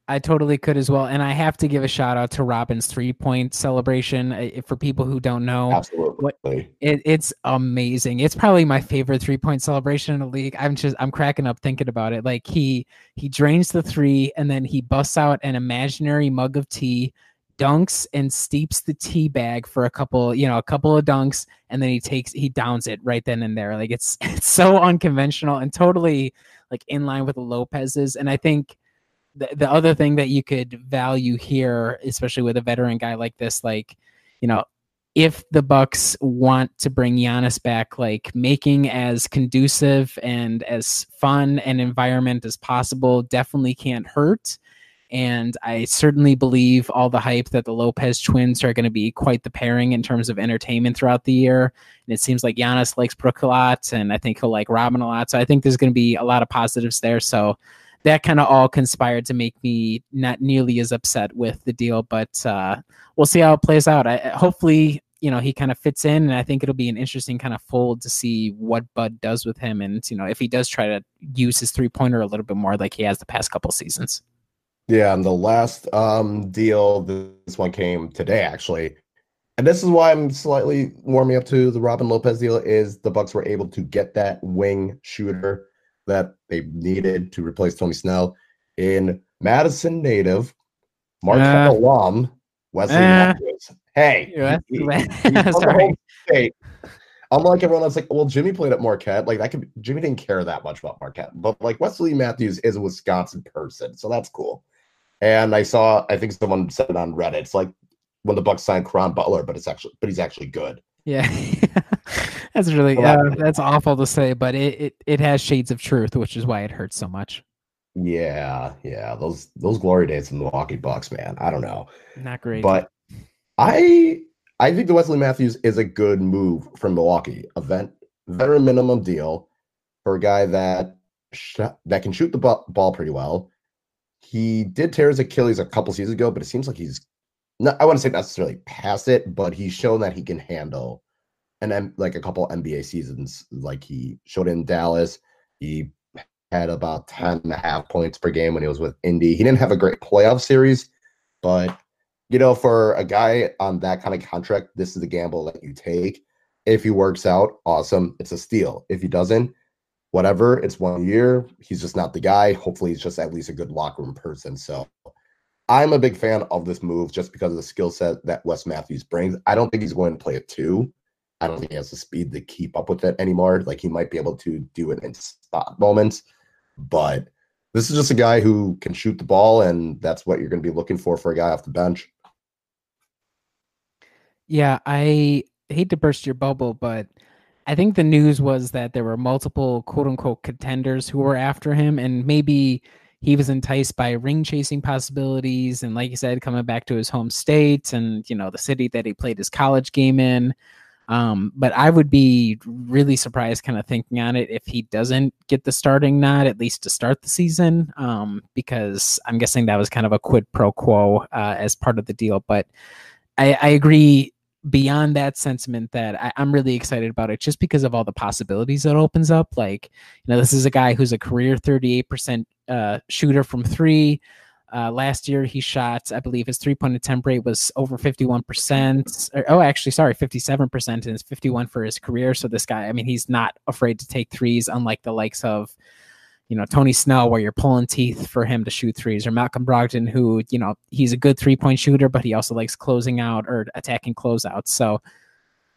I totally could as well. And I have to give a shout out to Robin's three point celebration. Eh, eh, for people who don't know, absolutely, what, it, it's amazing. It's probably my favorite three point celebration in the league. I'm just I'm cracking up thinking about it. Like he he drains the three and then he busts out an imaginary mug of tea dunks and steeps the tea bag for a couple, you know, a couple of dunks, and then he takes he downs it right then and there. Like it's it's so unconventional and totally like in line with the Lopez's. And I think the the other thing that you could value here, especially with a veteran guy like this, like, you know, if the Bucks want to bring Giannis back, like making as conducive and as fun an environment as possible definitely can't hurt. And I certainly believe all the hype that the Lopez twins are going to be quite the pairing in terms of entertainment throughout the year. And it seems like Giannis likes Brook a lot, and I think he'll like Robin a lot. So I think there's going to be a lot of positives there. So that kind of all conspired to make me not nearly as upset with the deal, but uh, we'll see how it plays out. I, hopefully, you know, he kind of fits in, and I think it'll be an interesting kind of fold to see what Bud does with him, and you know, if he does try to use his three pointer a little bit more like he has the past couple seasons. Yeah, and the last um deal, this one came today actually. And this is why I'm slightly warming up to the Robin Lopez deal is the Bucks were able to get that wing shooter that they needed to replace Tony Snell in Madison native, Marquette uh, alum, Wesley uh, Matthews. Hey, yeah, he, he, state. Unlike everyone else, like, well, Jimmy played at Marquette. Like that could Jimmy didn't care that much about Marquette, but like Wesley Matthews is a Wisconsin person, so that's cool. And I saw, I think someone said it on Reddit. It's like when the Bucks signed Caron Butler, but it's actually, but he's actually good. Yeah, that's really uh, that's awful to say, but it, it it has shades of truth, which is why it hurts so much. Yeah, yeah, those those glory days in the Milwaukee Bucks, man. I don't know, not great, but I I think the Wesley Matthews is a good move from Milwaukee. Event veteran minimum deal for a guy that sh- that can shoot the ball pretty well he did tear his Achilles a couple seasons ago, but it seems like he's not, I wouldn't say necessarily pass it, but he's shown that he can handle and like a couple NBA seasons, like he showed in Dallas. He had about 10 and a half points per game when he was with Indy. He didn't have a great playoff series, but you know, for a guy on that kind of contract, this is the gamble that you take. If he works out, awesome. It's a steal. If he doesn't, whatever. It's one year. He's just not the guy. Hopefully, he's just at least a good locker room person. So I'm a big fan of this move just because of the skill set that Wes Matthews brings. I don't think he's going to play it two. I don't think he has the speed to keep up with it anymore. Like he might be able to do it in spot moments, but this is just a guy who can shoot the ball, and that's what you're going to be looking for for a guy off the bench. Yeah, I hate to burst your bubble, but I think the news was that there were multiple quote unquote contenders who were after him, and maybe he was enticed by ring chasing possibilities. And like you said, coming back to his home state and, you know, the city that he played his college game in. Um, but I would be really surprised, kind of thinking on it, if he doesn't get the starting nod, at least to start the season, um, because I'm guessing that was kind of a quid pro quo uh, as part of the deal. But I, I agree beyond that sentiment that I, am really excited about it just because of all the possibilities that opens up. Like, you know, this is a guy who's a career 38% uh, shooter from three. Uh, last year, he shot, I believe his three point attempt rate was over 51%. Or, oh, actually, sorry, 57%, and it's 51 for his career. So, this guy, I mean, he's not afraid to take threes, unlike the likes of, you know, Tony Snell, where you're pulling teeth for him to shoot threes, or Malcolm Brogdon, who, you know, he's a good three point shooter, but he also likes closing out or attacking closeouts. So,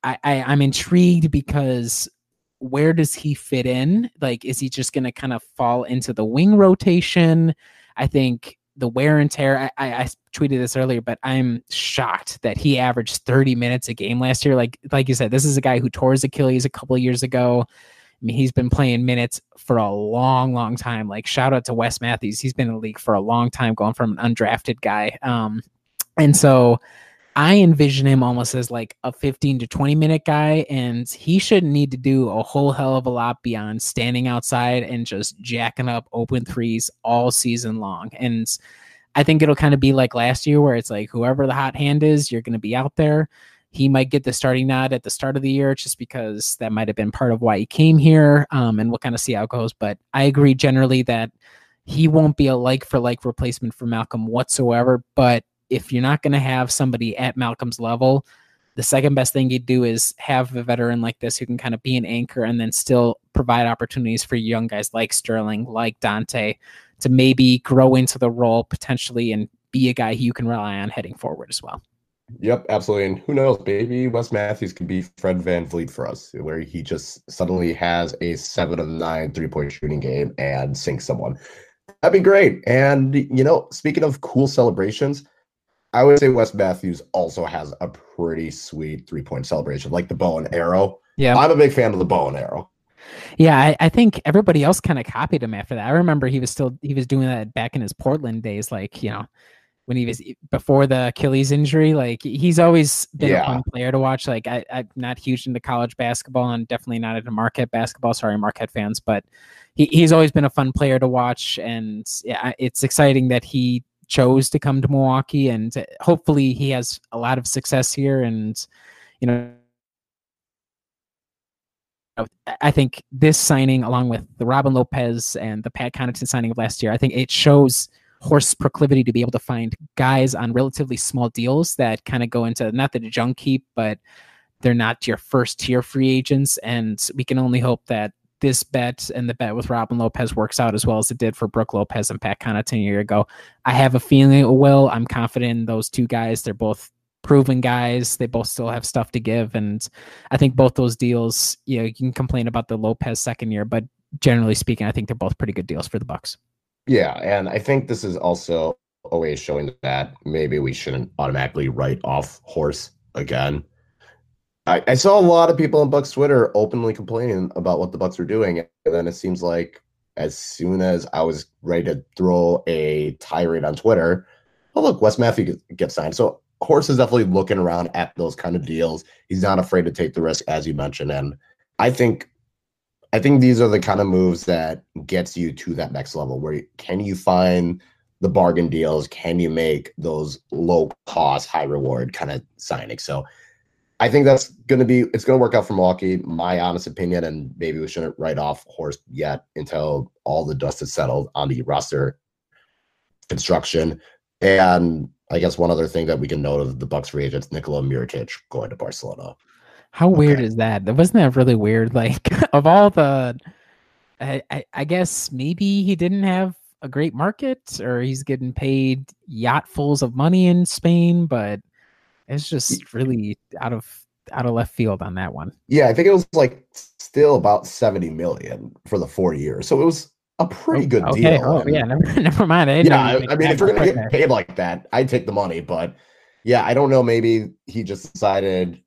I, I, I'm intrigued because where does he fit in? Like, is he just going to kind of fall into the wing rotation? I think the wear and tear. I, I, I, tweeted this earlier, but I'm shocked that he averaged 30 minutes a game last year. Like like you said, this is a guy who tore his Achilles a couple years ago. I mean, he's been playing minutes for a long, long time. Like shout out to Wes Matthews. He's been in the league for a long time, going from an undrafted guy. Um, and so I envision him almost as like a 15 to 20 minute guy, and he shouldn't need to do a whole hell of a lot beyond standing outside and just jacking up open threes all season long. And I think it'll kind of be like last year, where it's like whoever the hot hand is, you're going to be out there. He might get the starting nod at the start of the year just because that might have been part of why he came here. Um, and we'll kind of see how it goes. But I agree generally that he won't be a like for like replacement for Malcolm whatsoever. But if you're not going to have somebody at Malcolm's level, the second best thing you do is have a veteran like this who can kind of be an anchor and then still provide opportunities for young guys like Sterling, like Dante, to maybe grow into the role potentially and be a guy who you can rely on heading forward as well. Yep, absolutely. And who knows, maybe Wes Matthews could be Fred VanVleet for us, where he just suddenly has a seven of nine three point shooting game and sinks someone. That'd be great. And, you know, speaking of cool celebrations, I would say Wes Matthews also has a pretty sweet three point celebration, like the bow and arrow. Yeah. I'm a big fan of the bow and arrow. Yeah, I, I think everybody else kind of copied him after that. I remember he was still he was doing that back in his Portland days, like, you know, when he was before the Achilles injury. Like he's always been yeah. a fun player to watch. Like I, I'm not huge into college basketball and definitely not into Marquette basketball. Sorry, Marquette fans, but he, he's always been a fun player to watch. And yeah, it's exciting that he chose to come to Milwaukee, and hopefully he has a lot of success here. And you know, I think this signing, along with the Robin Lopez and the Pat Connaughton signing of last year, I think it shows Horst proclivity to be able to find guys on relatively small deals that kind of go into not the junk heap, but they're not your first tier free agents. And we can only hope that this bet and the bet with Robin Lopez works out as well as it did for Brook Lopez and Pat Connaughton a year ago. I have a feeling it will. I'm confident in those two guys. They're both proven guys. They both still have stuff to give. And I think both those deals, you know, you can complain about the Lopez second year, but generally speaking, I think they're both pretty good deals for the Bucks. Yeah, and I think this is also a way of showing that maybe we shouldn't automatically write off Horst again. I, I saw a lot of people on Bucks Twitter openly complaining about what the Bucks were doing, and then it seems like as soon as I was ready to throw a tirade on Twitter, oh look, Wes Matthews gets signed. So Horst is definitely looking around at those kind of deals. He's not afraid to take the risk, as you mentioned, and I think I think these are the kind of moves that gets you to that next level. Where can you find the bargain deals? Can you make those low cost, high reward kind of signings? So I think that's going to be it's going to work out for Milwaukee. My honest opinion, and maybe we shouldn't write off Horst yet until all the dust is settled on the roster construction. And I guess one other thing that we can note of the Bucks free agents, Nikola Mirotic going to Barcelona. How weird Okay. is that? Wasn't that really weird? Like of all the, I, I, I guess maybe he didn't have a great market, or he's getting paid yachtfuls of money in Spain, but it's just really out of out of left field on that one. Yeah, I think it was like still about 70 million for the four years. So it was a pretty oh, good okay. deal. Oh yeah, never, never mind. I yeah, I, I mean, if you're gonna get paid like that, I'd take the money. But yeah, I don't know. Maybe he just decided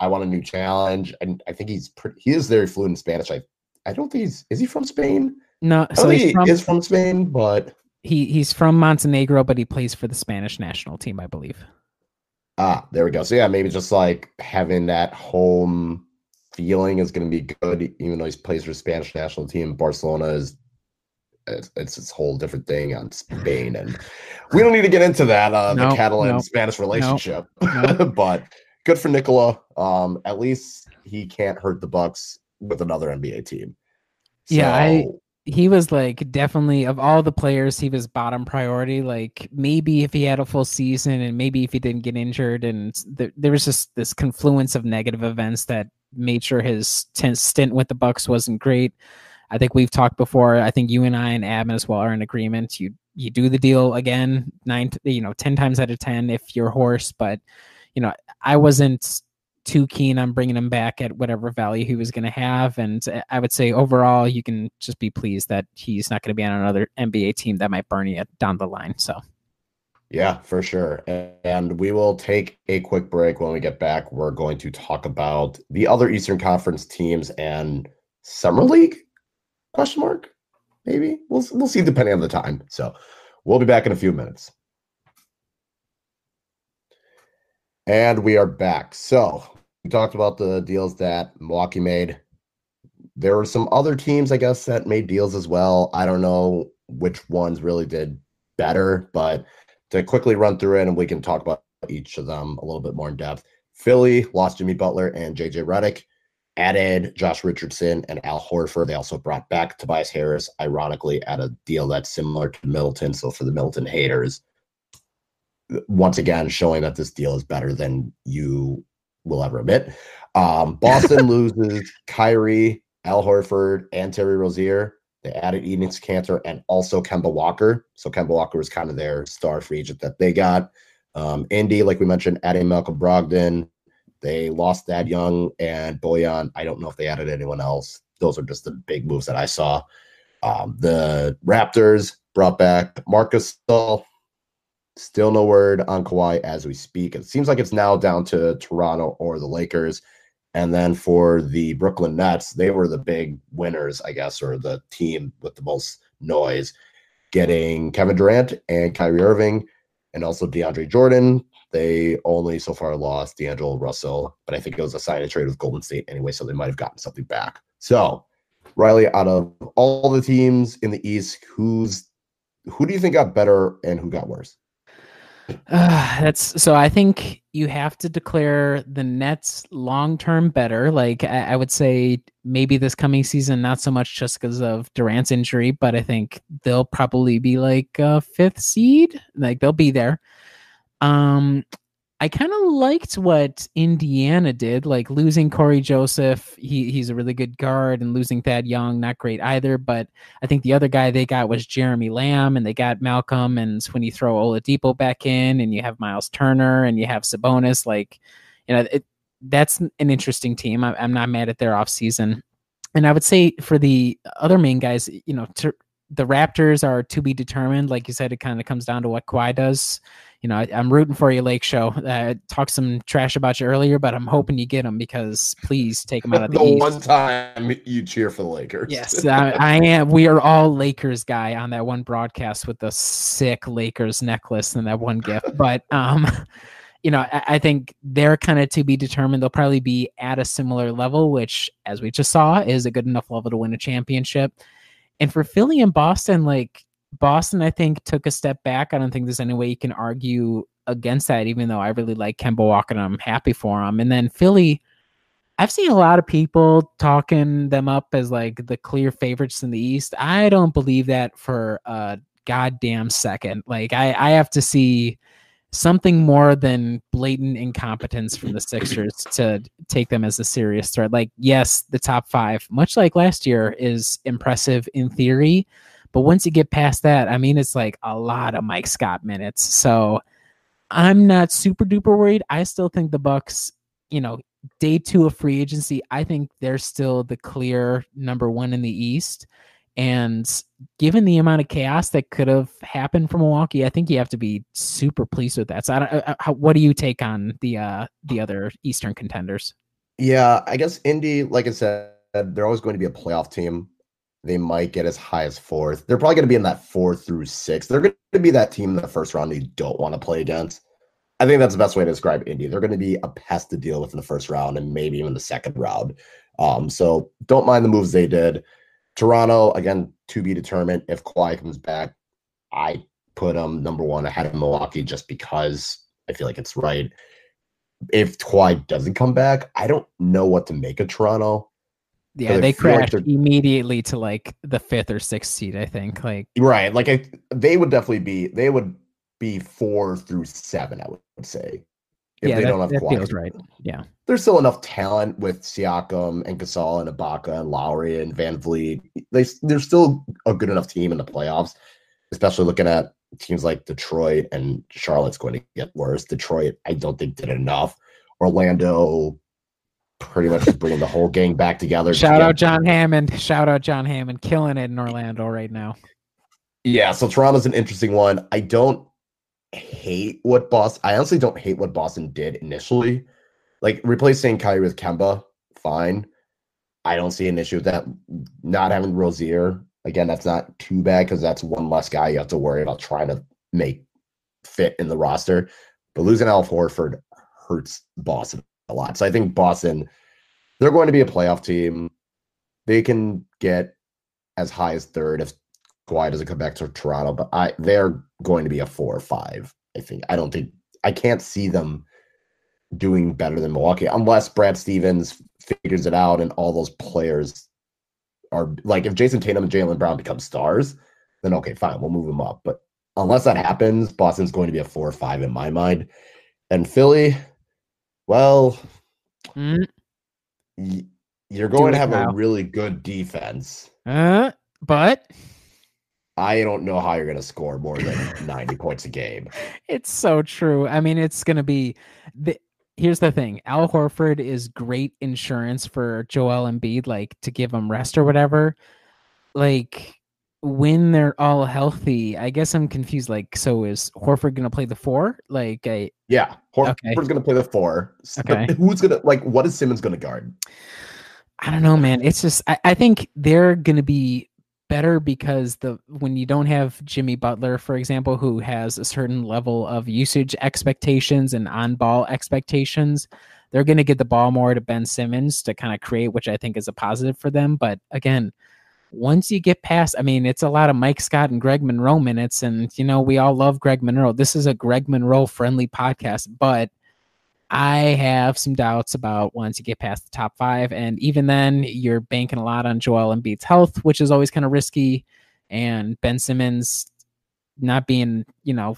I want a new challenge, and I think he's pretty. He is very fluent in Spanish. I I don't think he's is he from Spain? no, so he's he from, is from Spain, but he he's from Montenegro, but he plays for the Spanish national team, I believe. ah, there we go. So yeah, maybe just like having that home feeling is going to be good, even though he plays for the Spanish national team. Barcelona is. It's, it's this whole different thing on Spain, and we don't need to get into that uh, the Catalan no, Spanish relationship. no. but good for Nikola. Um, at least he can't hurt the Bucks with another NBA team. Yeah, I- he was like definitely of all the players he was bottom priority like maybe if he had a full season and maybe if he didn't get injured and th- there was just this confluence of negative events that made sure his ten- stint with the bucks wasn't great i think we've talked before i think you and i and Adam as well are in agreement you you do the deal again nine you know 10 times out of 10 if you're Horst but you know i wasn't too keen on bringing him back at whatever value he was going to have. And I would say overall, you can just be pleased that he's not going to be on another NBA team that might burn you down the line. So, yeah, for sure. And we will take a quick break. When we get back, we're going to talk about the other Eastern Conference teams and Summer League? Question mark? Maybe we'll we'll see depending on the time. So we'll be back in a few minutes. And we are back. So we talked about the deals that Milwaukee made. There were some other teams, I guess, that made deals as well. I don't know which ones really did better, but to quickly run through it and we can talk about each of them a little bit more in depth. Philly lost Jimmy Butler and JJ Redick, added Josh Richardson and Al Horford. They also brought back Tobias Harris, ironically, at a deal that's similar to Middleton. So for the Middleton haters, once again showing that this deal is better than you will ever admit. Um, Boston loses Kyrie, Al Horford, and Terry Rozier. They added Enes Kanter and also Kemba Walker. So Kemba Walker was kind of their star free agent that they got. Um, Indy, like we mentioned, adding Malcolm Brogdon. They lost Thad Young and Bojan. I don't know if they added anyone else. Those are just the big moves that I saw. Um, the Raptors brought back Marcus Gasol. Still no word on Kawhi as we speak. It seems like it's now down to Toronto or the Lakers. And then for the Brooklyn Nets, they were the big winners, I guess, or the team with the most noise, getting Kevin Durant and Kyrie Irving and also DeAndre Jordan. They only so far lost D'Angelo Russell, but I think it was a sign and trade with Golden State anyway, so they might have gotten something back. So, Riley, out of all the teams in the East, who's who do you think got better and who got worse? Uh, that's so. I think you have to declare the Nets long term better. Like I, I would say, maybe this coming season, not so much just because of Durant's injury, but I think they'll probably be like a fifth seed. Like they'll be there. Um, I kind of liked what Indiana did, like losing Cory Joseph. He he's a really good guard, and losing Thad Young, not great either. But I think the other guy they got was Jeremy Lamb, and they got Malcolm. And when you throw Oladipo back in, and you have Myles Turner, and you have Sabonis, like you know, it, that's an interesting team. I, I'm not mad at their offseason. And I would say for the other main guys, you know, to, the Raptors are to be determined. Like you said, it kind of comes down to what Kawhi does. You know, I, am rooting for you, Lake Show. Uh, talked some trash about you earlier, but I'm hoping you get them because please take them out of the, the East. one time you cheer for the Lakers. Yes, I, I am. We are all Lakers guy on that one broadcast with the sick Lakers necklace and that one gift. But um, you know, I, I think they're kind of to be determined. They'll probably be at a similar level, which, as we just saw, is a good enough level to win a championship. And for Philly and Boston, like Boston, I think, took a step back. I don't think there's any way you can argue against that, even though I really like Kemba Walker and I'm happy for him. And then Philly, I've seen a lot of people talking them up as like the clear favorites in the East. I don't believe that for a goddamn second. Like I, I have to see something more than blatant incompetence from the Sixers to take them as a serious threat. Like, yes, the top five, much like last year, is impressive in theory. But once you get past that, I mean, it's like a lot of Mike Scott minutes. So I'm not super duper worried. I still think the Bucks, you know, day two of free agency, I think they're still the clear number one in the East. And given the amount of chaos that could have happened for Milwaukee, I think you have to be super pleased with that. So, I don't, uh, how, what do you take on the uh, the other Eastern contenders? Yeah, I guess Indy, like I said, they're always going to be a playoff team. They might get as high as fourth. They're probably going to be in that four through six. They're going to be that team in the first round you don't want to play against. I think that's the best way to describe Indy. They're going to be a pest to deal with in the first round and maybe even the second round. Um, so don't mind the moves they did. Toronto, again, to be determined. If Kawhi comes back, I put them number one ahead of Milwaukee just because I feel like it's right. If Kawhi doesn't come back, I don't know what to make of Toronto. Yeah, they crashed like immediately to like the fifth or sixth seed. I think like right, like I, they would definitely be. They would be four through seven. I would say if yeah, they that, don't have that Kawhi. feels right. Yeah, there's still enough talent with Siakam and Gasol and Ibaka and Lowry and VanVleet. They they're still a good enough team in the playoffs, especially looking at teams like Detroit and Charlotte's going to get worse. Detroit, I don't think did enough. Orlando, pretty much bringing the whole gang back together. Shout out John Hammond. Shout out John Hammond, killing it in Orlando right now. Yeah, so Toronto's an interesting one. I don't hate what Boston. I honestly don't hate what Boston did initially. Like replacing Kyrie with Kemba, fine. I don't see an issue with that. Not having Rozier again, that's not too bad because that's one less guy you have to worry about trying to make fit in the roster. But losing Al Horford hurts Boston a lot. So I think Boston, they're going to be a playoff team. They can get as high as third if Kawhi doesn't come back to Toronto, but I they're going to be a four or five. I think. I don't think I can't see them doing better than Milwaukee unless Brad Stevens figures it out and all those players are like if Jayson Tatum and Jaylen Brown become stars, then okay, fine, we'll move them up. But unless that happens, Boston's going to be a four or five in my mind. And Philly, well, mm. y- you're going to have now. a really good defense. Uh, but I don't know how you're going to score more than 90 points a game. It's so true. I mean, it's going to be the, here's the thing Al Horford is great insurance for Joel Embiid, like to give him rest or whatever. Like when they're all healthy, I guess I'm confused. Like, so is Horford going to play the four? Like, I yeah, Horford's okay. going to play the four. Okay. But who's going to like? What is Simmons going to guard? I don't know, man. It's just I, I think they're going to be better because the when you don't have Jimmy Butler, for example, who has a certain level of usage expectations and on ball expectations, they're going to get the ball more to Ben Simmons to kind of create, which I think is a positive for them. But again, once you get past, I mean, it's a lot of Mike Scott and Greg Monroe minutes, and you know we all love Greg Monroe. This is a Greg Monroe friendly podcast, but I have some doubts about once you get past the top five. And even then, you're banking a lot on Joel Embiid's health, which is always kind of risky. And Ben Simmons not being, you know,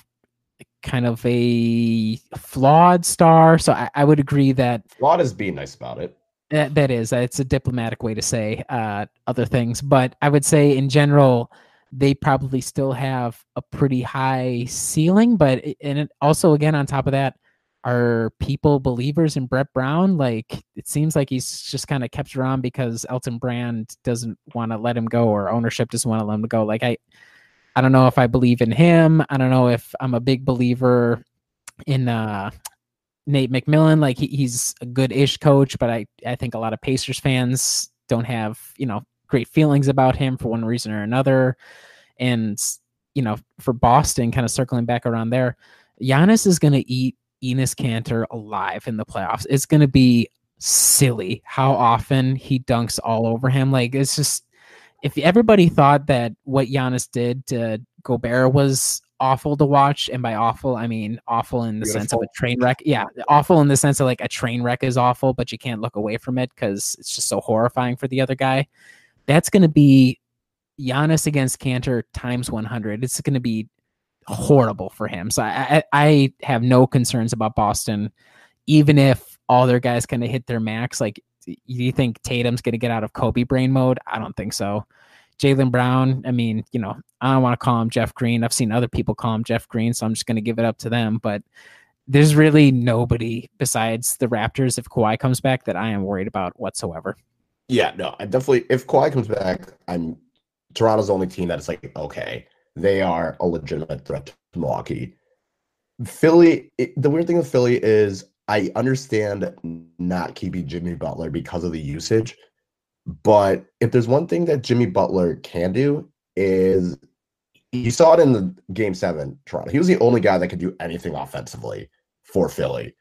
kind of a flawed star. So I, I would agree that flawed is being nice about it. That, that is, it's a diplomatic way to say uh, other things. But I would say in general, they probably still have a pretty high ceiling. But and it also, again, on top of that, are people believers in Brett Brown? Like it seems like he's just kind of kept around because Elton Brand doesn't want to let him go or ownership doesn't want to let him go. Like I I don't know if I believe in him. I don't know if I'm a big believer in uh Nate McMillan. Like he, he's a good ish coach, but I, I think a lot of Pacers fans don't have, you know, great feelings about him for one reason or another. And, you know, for Boston, kind of circling back around there, Giannis is going to eat Enes Kanter alive in the playoffs. It's going to be silly how often he dunks all over him. Like it's just if everybody thought that what Giannis did to Gobert was awful to watch, and by awful I mean awful in the sense of a train wreck. Yeah, awful in the sense of like a train wreck is awful, but you can't look away from it because it's just so horrifying for the other guy. That's going to be Giannis against Kanter times 100. It's going to be horrible for him. So I, I, I have no concerns about Boston, even if all their guys kind of hit their max. Like, do you think Tatum's going to get out of Kobe brain mode? I don't think so. Jaylen Brown, I mean, you know, I don't want to call him Jeff Green. I've seen other people call him Jeff Green, so I'm just going to give it up to them. But there's really nobody besides the Raptors, if Kawhi comes back, that I am worried about whatsoever. Yeah, no, I definitely. If Kawhi comes back, I'm Toronto's the only team that is like, okay, they are a legitimate threat to Milwaukee. Philly, it, the weird thing with Philly is I understand not keeping Jimmy Butler because of the usage, but if there's one thing that Jimmy Butler can do is you saw it in the game seven Toronto. He was the only guy that could do anything offensively for Philly.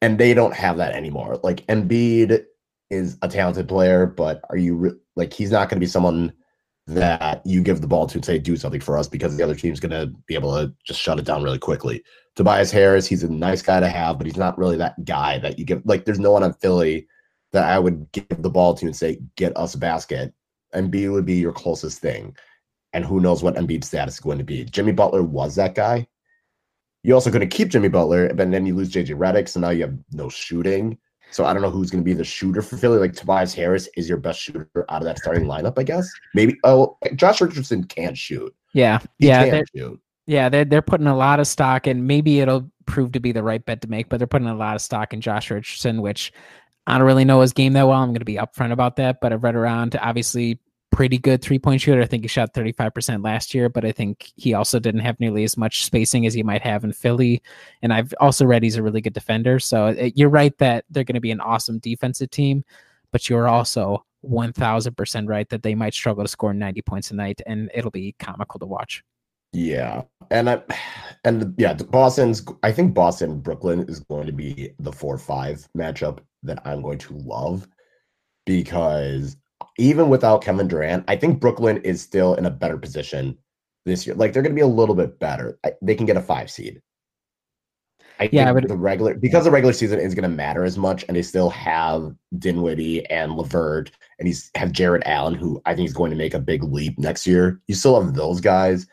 And they don't have that anymore. Like Embiid is a talented player, but are you re- like he's not going to be someone that you give the ball to and say do something for us because the other team's going to be able to just shut it down really quickly. Tobias Harris, he's a nice guy to have, but he's not really that guy that you give. Like, there's no one on Philly that I would give the ball to and say get us a basket. Embiid would be your closest thing, and who knows what Embiid's status is going to be. Jimmy Butler was that guy. You're also going to keep Jimmy Butler, but then you lose JJ Redick, so now you have no shooting. So I don't know who's going to be the shooter for Philly. Like Tobias Harris is your best shooter out of that starting lineup, I guess. Maybe. Oh, Josh Richardson can't shoot. Yeah, he yeah, they're, shoot. yeah. They're they're putting a lot of stock, and maybe it'll prove to be the right bet to make. But they're putting a lot of stock in Josh Richardson, which I don't really know his game that well. I'm going to be upfront about that, but I've read around. Obviously, pretty good three point shooter. I think he shot 35% last year, but I think he also didn't have nearly as much spacing as he might have in Philly. And I've also read he's a really good defender. So uh, you're right that they're going to be an awesome defensive team, but you're also 1000% right that they might struggle to score 90 points a night and it'll be comical to watch. Yeah. And I, and yeah, Boston's I think Boston Brooklyn is going to be the 4-5 matchup that I'm going to love because even without Kevin Durant, I think Brooklyn is still in a better position this year. Like they're going to be a little bit better. I, they can get a five seed. I yeah, but the regular because the regular season is going to matter as much, and they still have Dinwiddie and LeVert, and he's have Jarrett Allen, who I think is going to make a big leap next year. You still have those guys.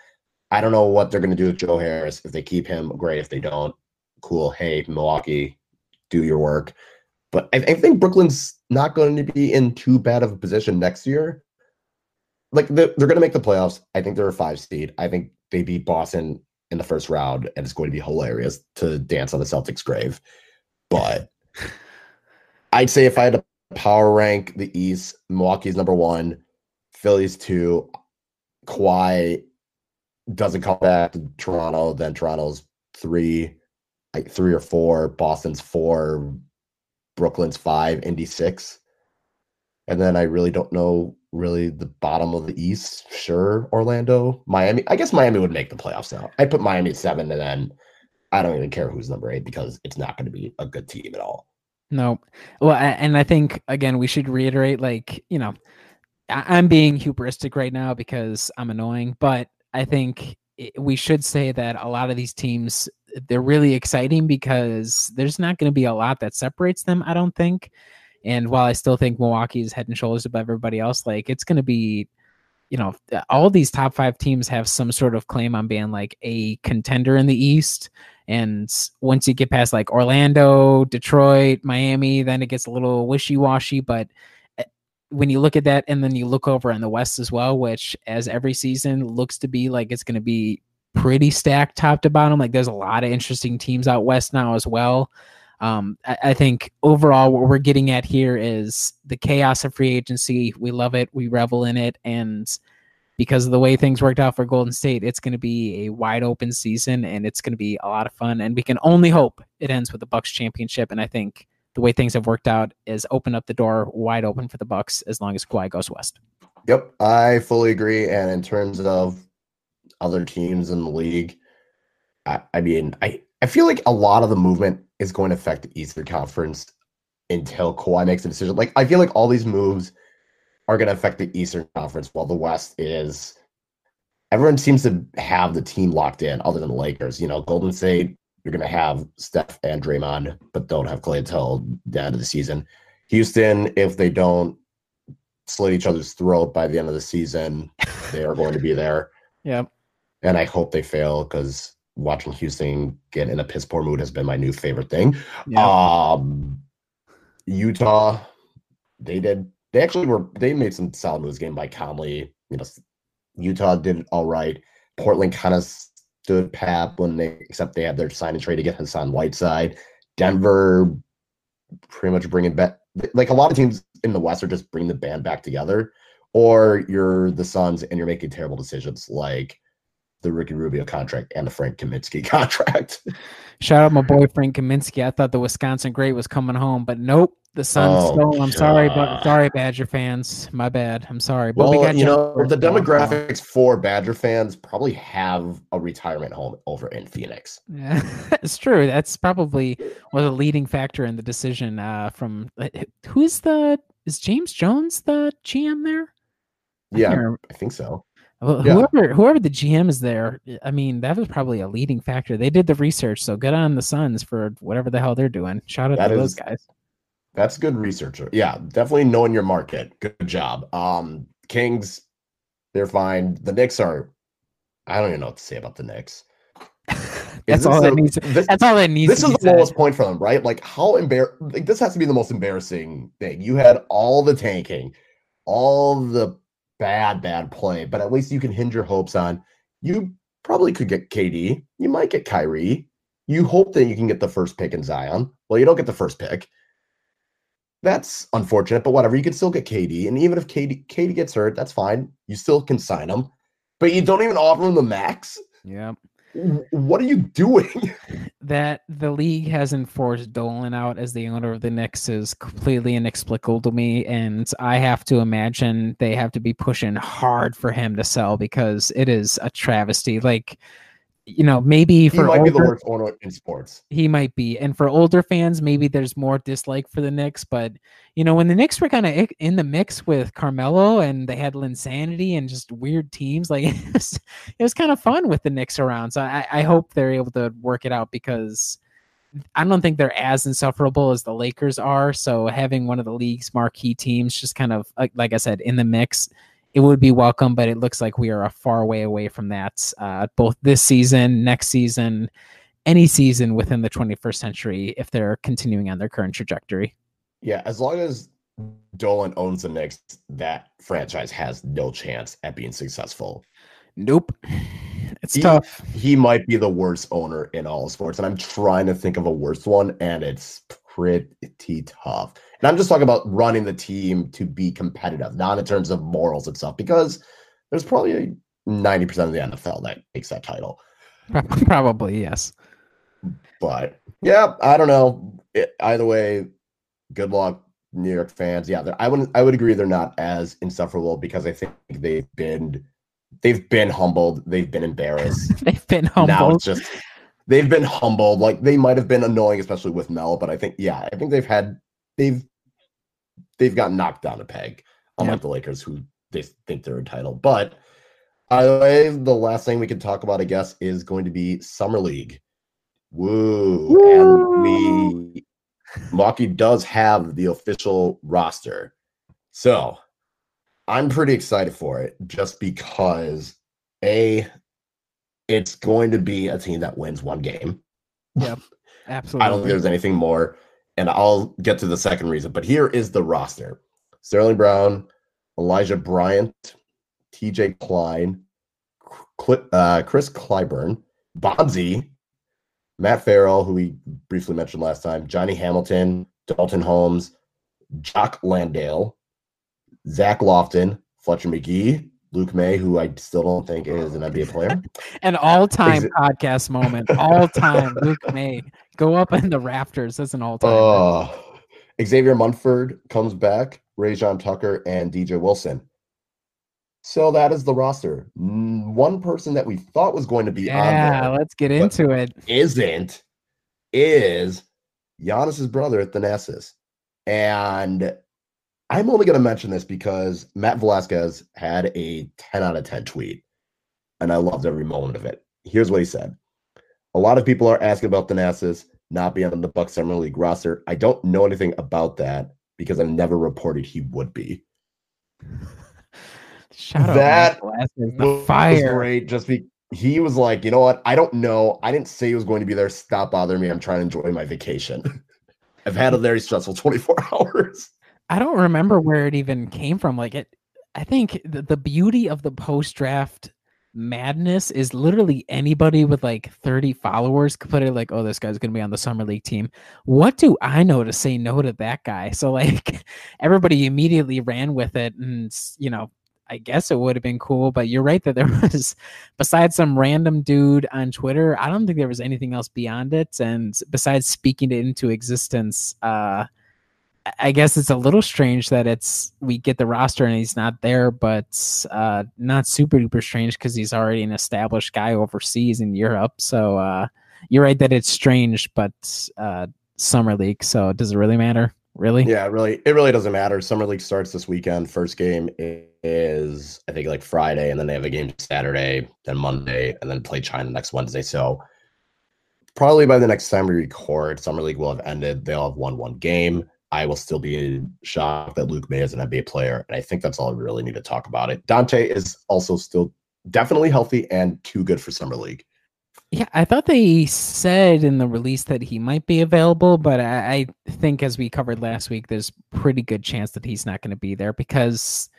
I don't know what they're going to do with Joe Harris. If they keep him, great. If they don't, cool. Hey, Milwaukee, do your work. But I, I think Brooklyn's not going to be in too bad of a position next year. Like they're, they're going to make the playoffs. I think they're a five seed. I think they beat Boston in the first round, and it's going to be hilarious to dance on the Celtics' grave. But I'd say if I had to power rank the East, Milwaukee's number one, Philly's two, Kawhi doesn't come back to Toronto, then Toronto's three, like three or four, Boston's four, Brooklyn's five, Indy six. And then I really don't know really the bottom of the East. Sure, Orlando, Miami. I guess Miami would make the playoffs now. I put Miami at seven, and then I don't even care who's number eight because it's not going to be a good team at all. No, well, and I think again we should reiterate, like you know, I'm being hubristic right now because I'm annoying, but I think we should say that a lot of these teams they're really exciting because there's not going to be a lot that separates them, I don't think. And while I still think Milwaukee is head and shoulders above everybody else, like it's going to be, you know, all these top five teams have some sort of claim on being like a contender in the East. And once you get past like Orlando, Detroit, Miami, then it gets a little wishy washy. But when you look at that and then you look over on the West as well, which as every season looks to be like it's going to be pretty stacked top to bottom. Like there's a lot of interesting teams out west now as well. Um, I, I, think overall what we're getting at here is the chaos of free agency. We love it, we revel in it, and because of the way things worked out for Golden State, it's going to be a wide open season and it's going to be a lot of fun. And we can only hope it ends with the Bucks championship. And I think the way things have worked out is open up the door wide open for the Bucks as long as Kawhi goes west. Yep, I fully agree. And in terms of other teams in the league. I, I mean, I, I feel like a lot of the movement is going to affect the Eastern Conference until Kawhi makes a decision. Like, I feel like all these moves are going to affect the Eastern Conference while the West is everyone seems to have the team locked in, other than the Lakers. You know, Golden State, you're going to have Steph and Draymond, but don't have Klay until the end of the season. Houston, if they don't slit each other's throat by the end of the season, they are going to be there. Yep. And I hope they fail because watching Houston get in a piss poor mood has been my new favorite thing. Yep. Um, Utah, they did. They actually were. They made some solid moves game by Conley. You know, Utah did all right. Portland kind of stood pat when they, except they had their sign and trade to get Hassan Whiteside. Denver, pretty much bringing back. Like a lot of teams in the West are just bringing the band back together, or you're the Suns and you're making terrible decisions like the Ricky Rubio contract and the Frank Kaminsky contract. Shout out my boy Frank Kaminsky. I thought the Wisconsin great was coming home, but nope. The Suns Oh, stole. I'm sorry, but sorry, Badger fans. My bad. I'm sorry. But we got you know, the going for 'em. demographics for Badger fans probably have a retirement home over in Phoenix. Yeah, it's true. That's probably was a leading factor in the decision. Uh, from uh, who is the is James Jones the GM there? I Yeah. I think so. Well, Yeah. Whoever whoever the GM is there, I mean, that was probably a leading factor. They did the research, so good on the Suns for whatever the hell they're doing. Shout out That to those guys. That's good researcher. Yeah, definitely knowing your market. Good job. Um, Kings, they're fine. The Knicks are. I don't even know what to say about the Knicks. That's all that a- needs. This, That's all that needs. this is the said. lowest point for them, right? Like how embar like this has to be the most embarrassing thing. You had all the tanking, all the bad, bad play, but at least you can hinge your hopes on you probably could get KD. You might get Kyrie. You hope that you can get the first pick in Zion. Well, you don't get the first pick. That's unfortunate, but whatever. You can still get KD, and even if KD KD gets hurt, that's fine. You still can sign him, but you don't even offer him the max. Yeah. What are you doing? that the league hasn't forced Dolan out as the owner of the Knicks is completely inexplicable to me, and I have to imagine they have to be pushing hard for him to sell because it is a travesty. Like, you know, maybe he for might be the older- worst owner in sports. he might be, and for older fans, maybe there's more dislike for the Knicks. But you know, when the Knicks were kind of in the mix with Carmelo and they had Linsanity and just weird teams, like it was, it was kind of fun with the Knicks around. So I, I hope they're able to work it out because I don't think they're as insufferable as the Lakers are. So having one of the league's marquee teams just kind of like, like I said in the mix, it would be welcome. But it looks like we are a far way away from that. Uh, both this season, next season, any season within the 21st century if they're continuing on their current trajectory. Yeah, as long as Dolan owns the Knicks, that franchise has no chance at being successful. Nope. It's He- tough. He might be the worst owner in all sports, and I'm trying to think of a worst one, and it's pretty tough. And I'm just talking about running the team to be competitive, not in terms of morals and stuff, because there's probably 90% of the NFL that takes that title. Probably, yes. But yeah, I don't know. It, either way, good luck, New York fans. Yeah, I would I would agree they're not as insufferable because I think they've been they've been humbled, they've been embarrassed. They've been humbled. now it's just they've been humbled. Like they might have been annoying, especially with Mel, but I think yeah, I think they've had they've they've got knocked down a peg, unlike Yep. the Lakers who they think they're entitled. But either way, the last thing we can talk about, I guess, is going to be Summer League. Woo! And we Milwaukee does have the official roster. So I'm pretty excited for it just because A, it's going to be a team that wins one game. Yep, absolutely. I don't think there's anything more. And I'll get to the second reason. But here is the roster Sterling Brown, Elijah Bryant, TJ Klein, Cl- uh, Chris Clyburn, Bonzie, Matt Farrell, who we briefly mentioned last time, Johnny Hamilton, Dalton Holmes, Jock Landale, Zach Lofton, Fletcher Magee, Luke Maye, who I still don't think is an NBA player. An all-time Exa- podcast moment. All-time. Luke Maye go up in the rafters. That's an all-time. Uh, Xavier Munford comes back, Rayjon Tucker, and DJ Wilson. So that is the roster. Mm, One person that we thought was going to be yeah, on there let's get into it. isn't is Giannis's brother Thanasis. And I'm only going to mention this because Matt Velazquez had a 10 out of 10 tweet and I loved every moment of it. Here's what he said: A lot of people are asking about Thanasis not be on the Bucks Summer League roster. I don't know anything about that because I've never reported he would be. Shout out That Asner, was fire. great. Just be he was like, you know what? I don't know. I didn't say he was going to be there. Stop bothering me. I'm trying to enjoy my vacation. I've had a very stressful 24 hours. I don't remember where it even came from. Like it, I think the, the beauty of the post draft madness is literally anybody with like 30 followers could put it like, oh, this guy's gonna be on the summer league team. What do I know to say no to that guy? So like everybody immediately ran with it, and you know. I guess it would have been cool, but you're right that there was, besides some random dude on Twitter, I don't think there was anything else beyond it. And besides speaking it into existence, uh, I- guess it's a little strange that it's we get the roster and he's not there, but uh, not super duper strange because he's already an established guy overseas in Europe. So uh, you're right that it's strange, but uh, summer league. So does it really matter? Really? Yeah, really, it really doesn't matter. Summer League starts this weekend. First game is, I think, like Friday, and then they have a game Saturday, then Monday, and then play China next Wednesday. So probably by the next time we record, Summer League will have ended. They'll have won one game. I will still be shocked that Luke Maye is an NBA player, and I think that's all we really need to talk about it. Donte is also still definitely healthy and too good for Summer League. Yeah, I thought they said in the release that he might be available, but I, I think as we covered last week, there's pretty good chance that he's not going to be there because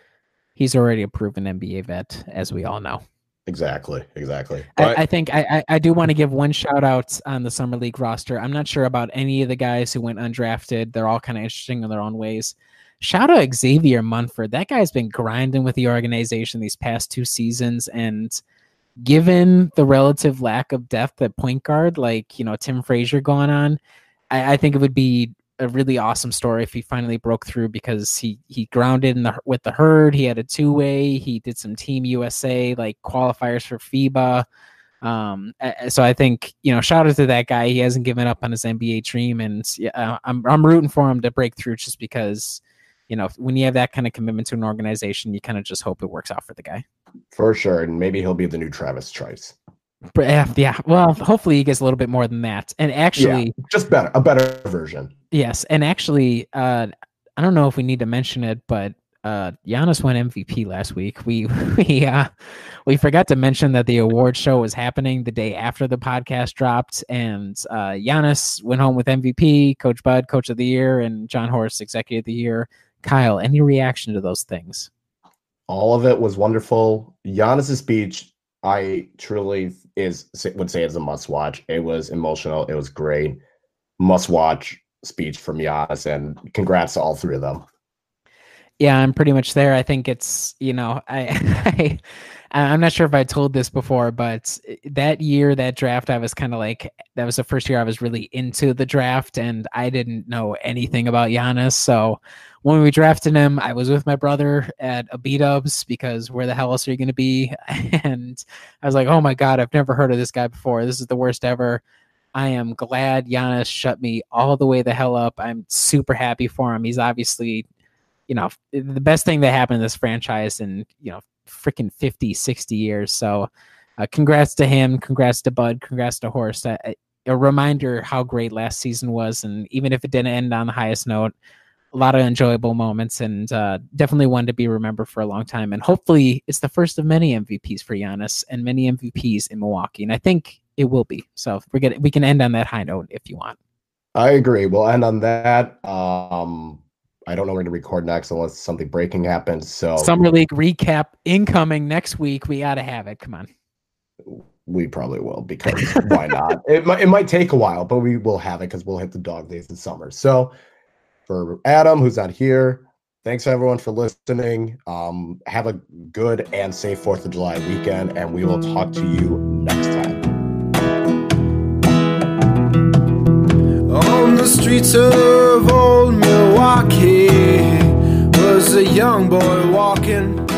he's already a proven NBA vet, as we all know. Exactly, exactly. But I, I think I, I, I do want to give one shout out on the summer league roster. I'm not sure about any of the guys who went undrafted. They're all kind of interesting in their own ways. Shout out Xavier Munford. That guy's been grinding with the organization these past two seasons, and given the relative lack of depth at point guard, like you know Tim Frazier going on, I, I think it would be a really awesome story if he finally broke through because he he grounded in the with the herd. He had a two way. He did some Team USA like qualifiers for FIBA. Um, so I think you know, shout out to that guy. He hasn't given up on his NBA dream, and yeah, uh, I'm I'm rooting for him to break through just because you know when you have that kind of commitment to an organization, you kind of just hope it works out for the guy. for sure, and maybe he'll be the new Travis Trice. But yeah, yeah, well, hopefully he gets a little bit more than that. And actually, Just better, a better version. Yes, and actually, uh, I don't know if we need to mention it, but uh, Giannis won MVP last week. We we uh, we forgot to mention that the award show was happening the day after the podcast dropped, and uh, Giannis went home with MVP, Coach Bud, Coach of the Year, and Jon Horst, Executive of the Year. Kyle, any reaction to those things? All of it was wonderful. Giannis's speech, I truly is would say is a must watch. It was emotional. It was great. Must watch speech from Giannis, and congrats to all three of them. Yeah, I'm pretty much there. I think it's you know I, I I'm not sure if I told this before, but that year that draft I was kind of like that was the first year I was really into the draft, and I didn't know anything about Giannis. So when we drafted him, I was with my brother at a B Dubs because where the hell else are you going to be? And I was like, oh my god, I've never heard of this guy before. This is the worst ever. I am glad Giannis shut me all the way the hell up. I'm super happy for him. He's obviously you know the best thing that happened in this franchise in you know freaking 50 60 years so uh, congrats to him congrats to bud congrats to horst a reminder how great last season was and even if it didn't end on the highest note a lot of enjoyable moments and uh, definitely one to be remembered for a long time and hopefully it's the first of many mvps for Giannis and many mvps in milwaukee and i think it will be so we're gonna we can end on that high note if you want I agree. We'll end on that. Um, I don't know where to record next unless something breaking happens. So summer league recap incoming next week we gotta have it come on we probably will because why not? It might it might take a while, but we will have it because we'll hit the dog days in summer. So for Adam, who's not here, thanks everyone for listening. Um, have a good and safe Fourth of July weekend, and we will talk to you next time. On the streets of old Milwaukee was a young boy walking.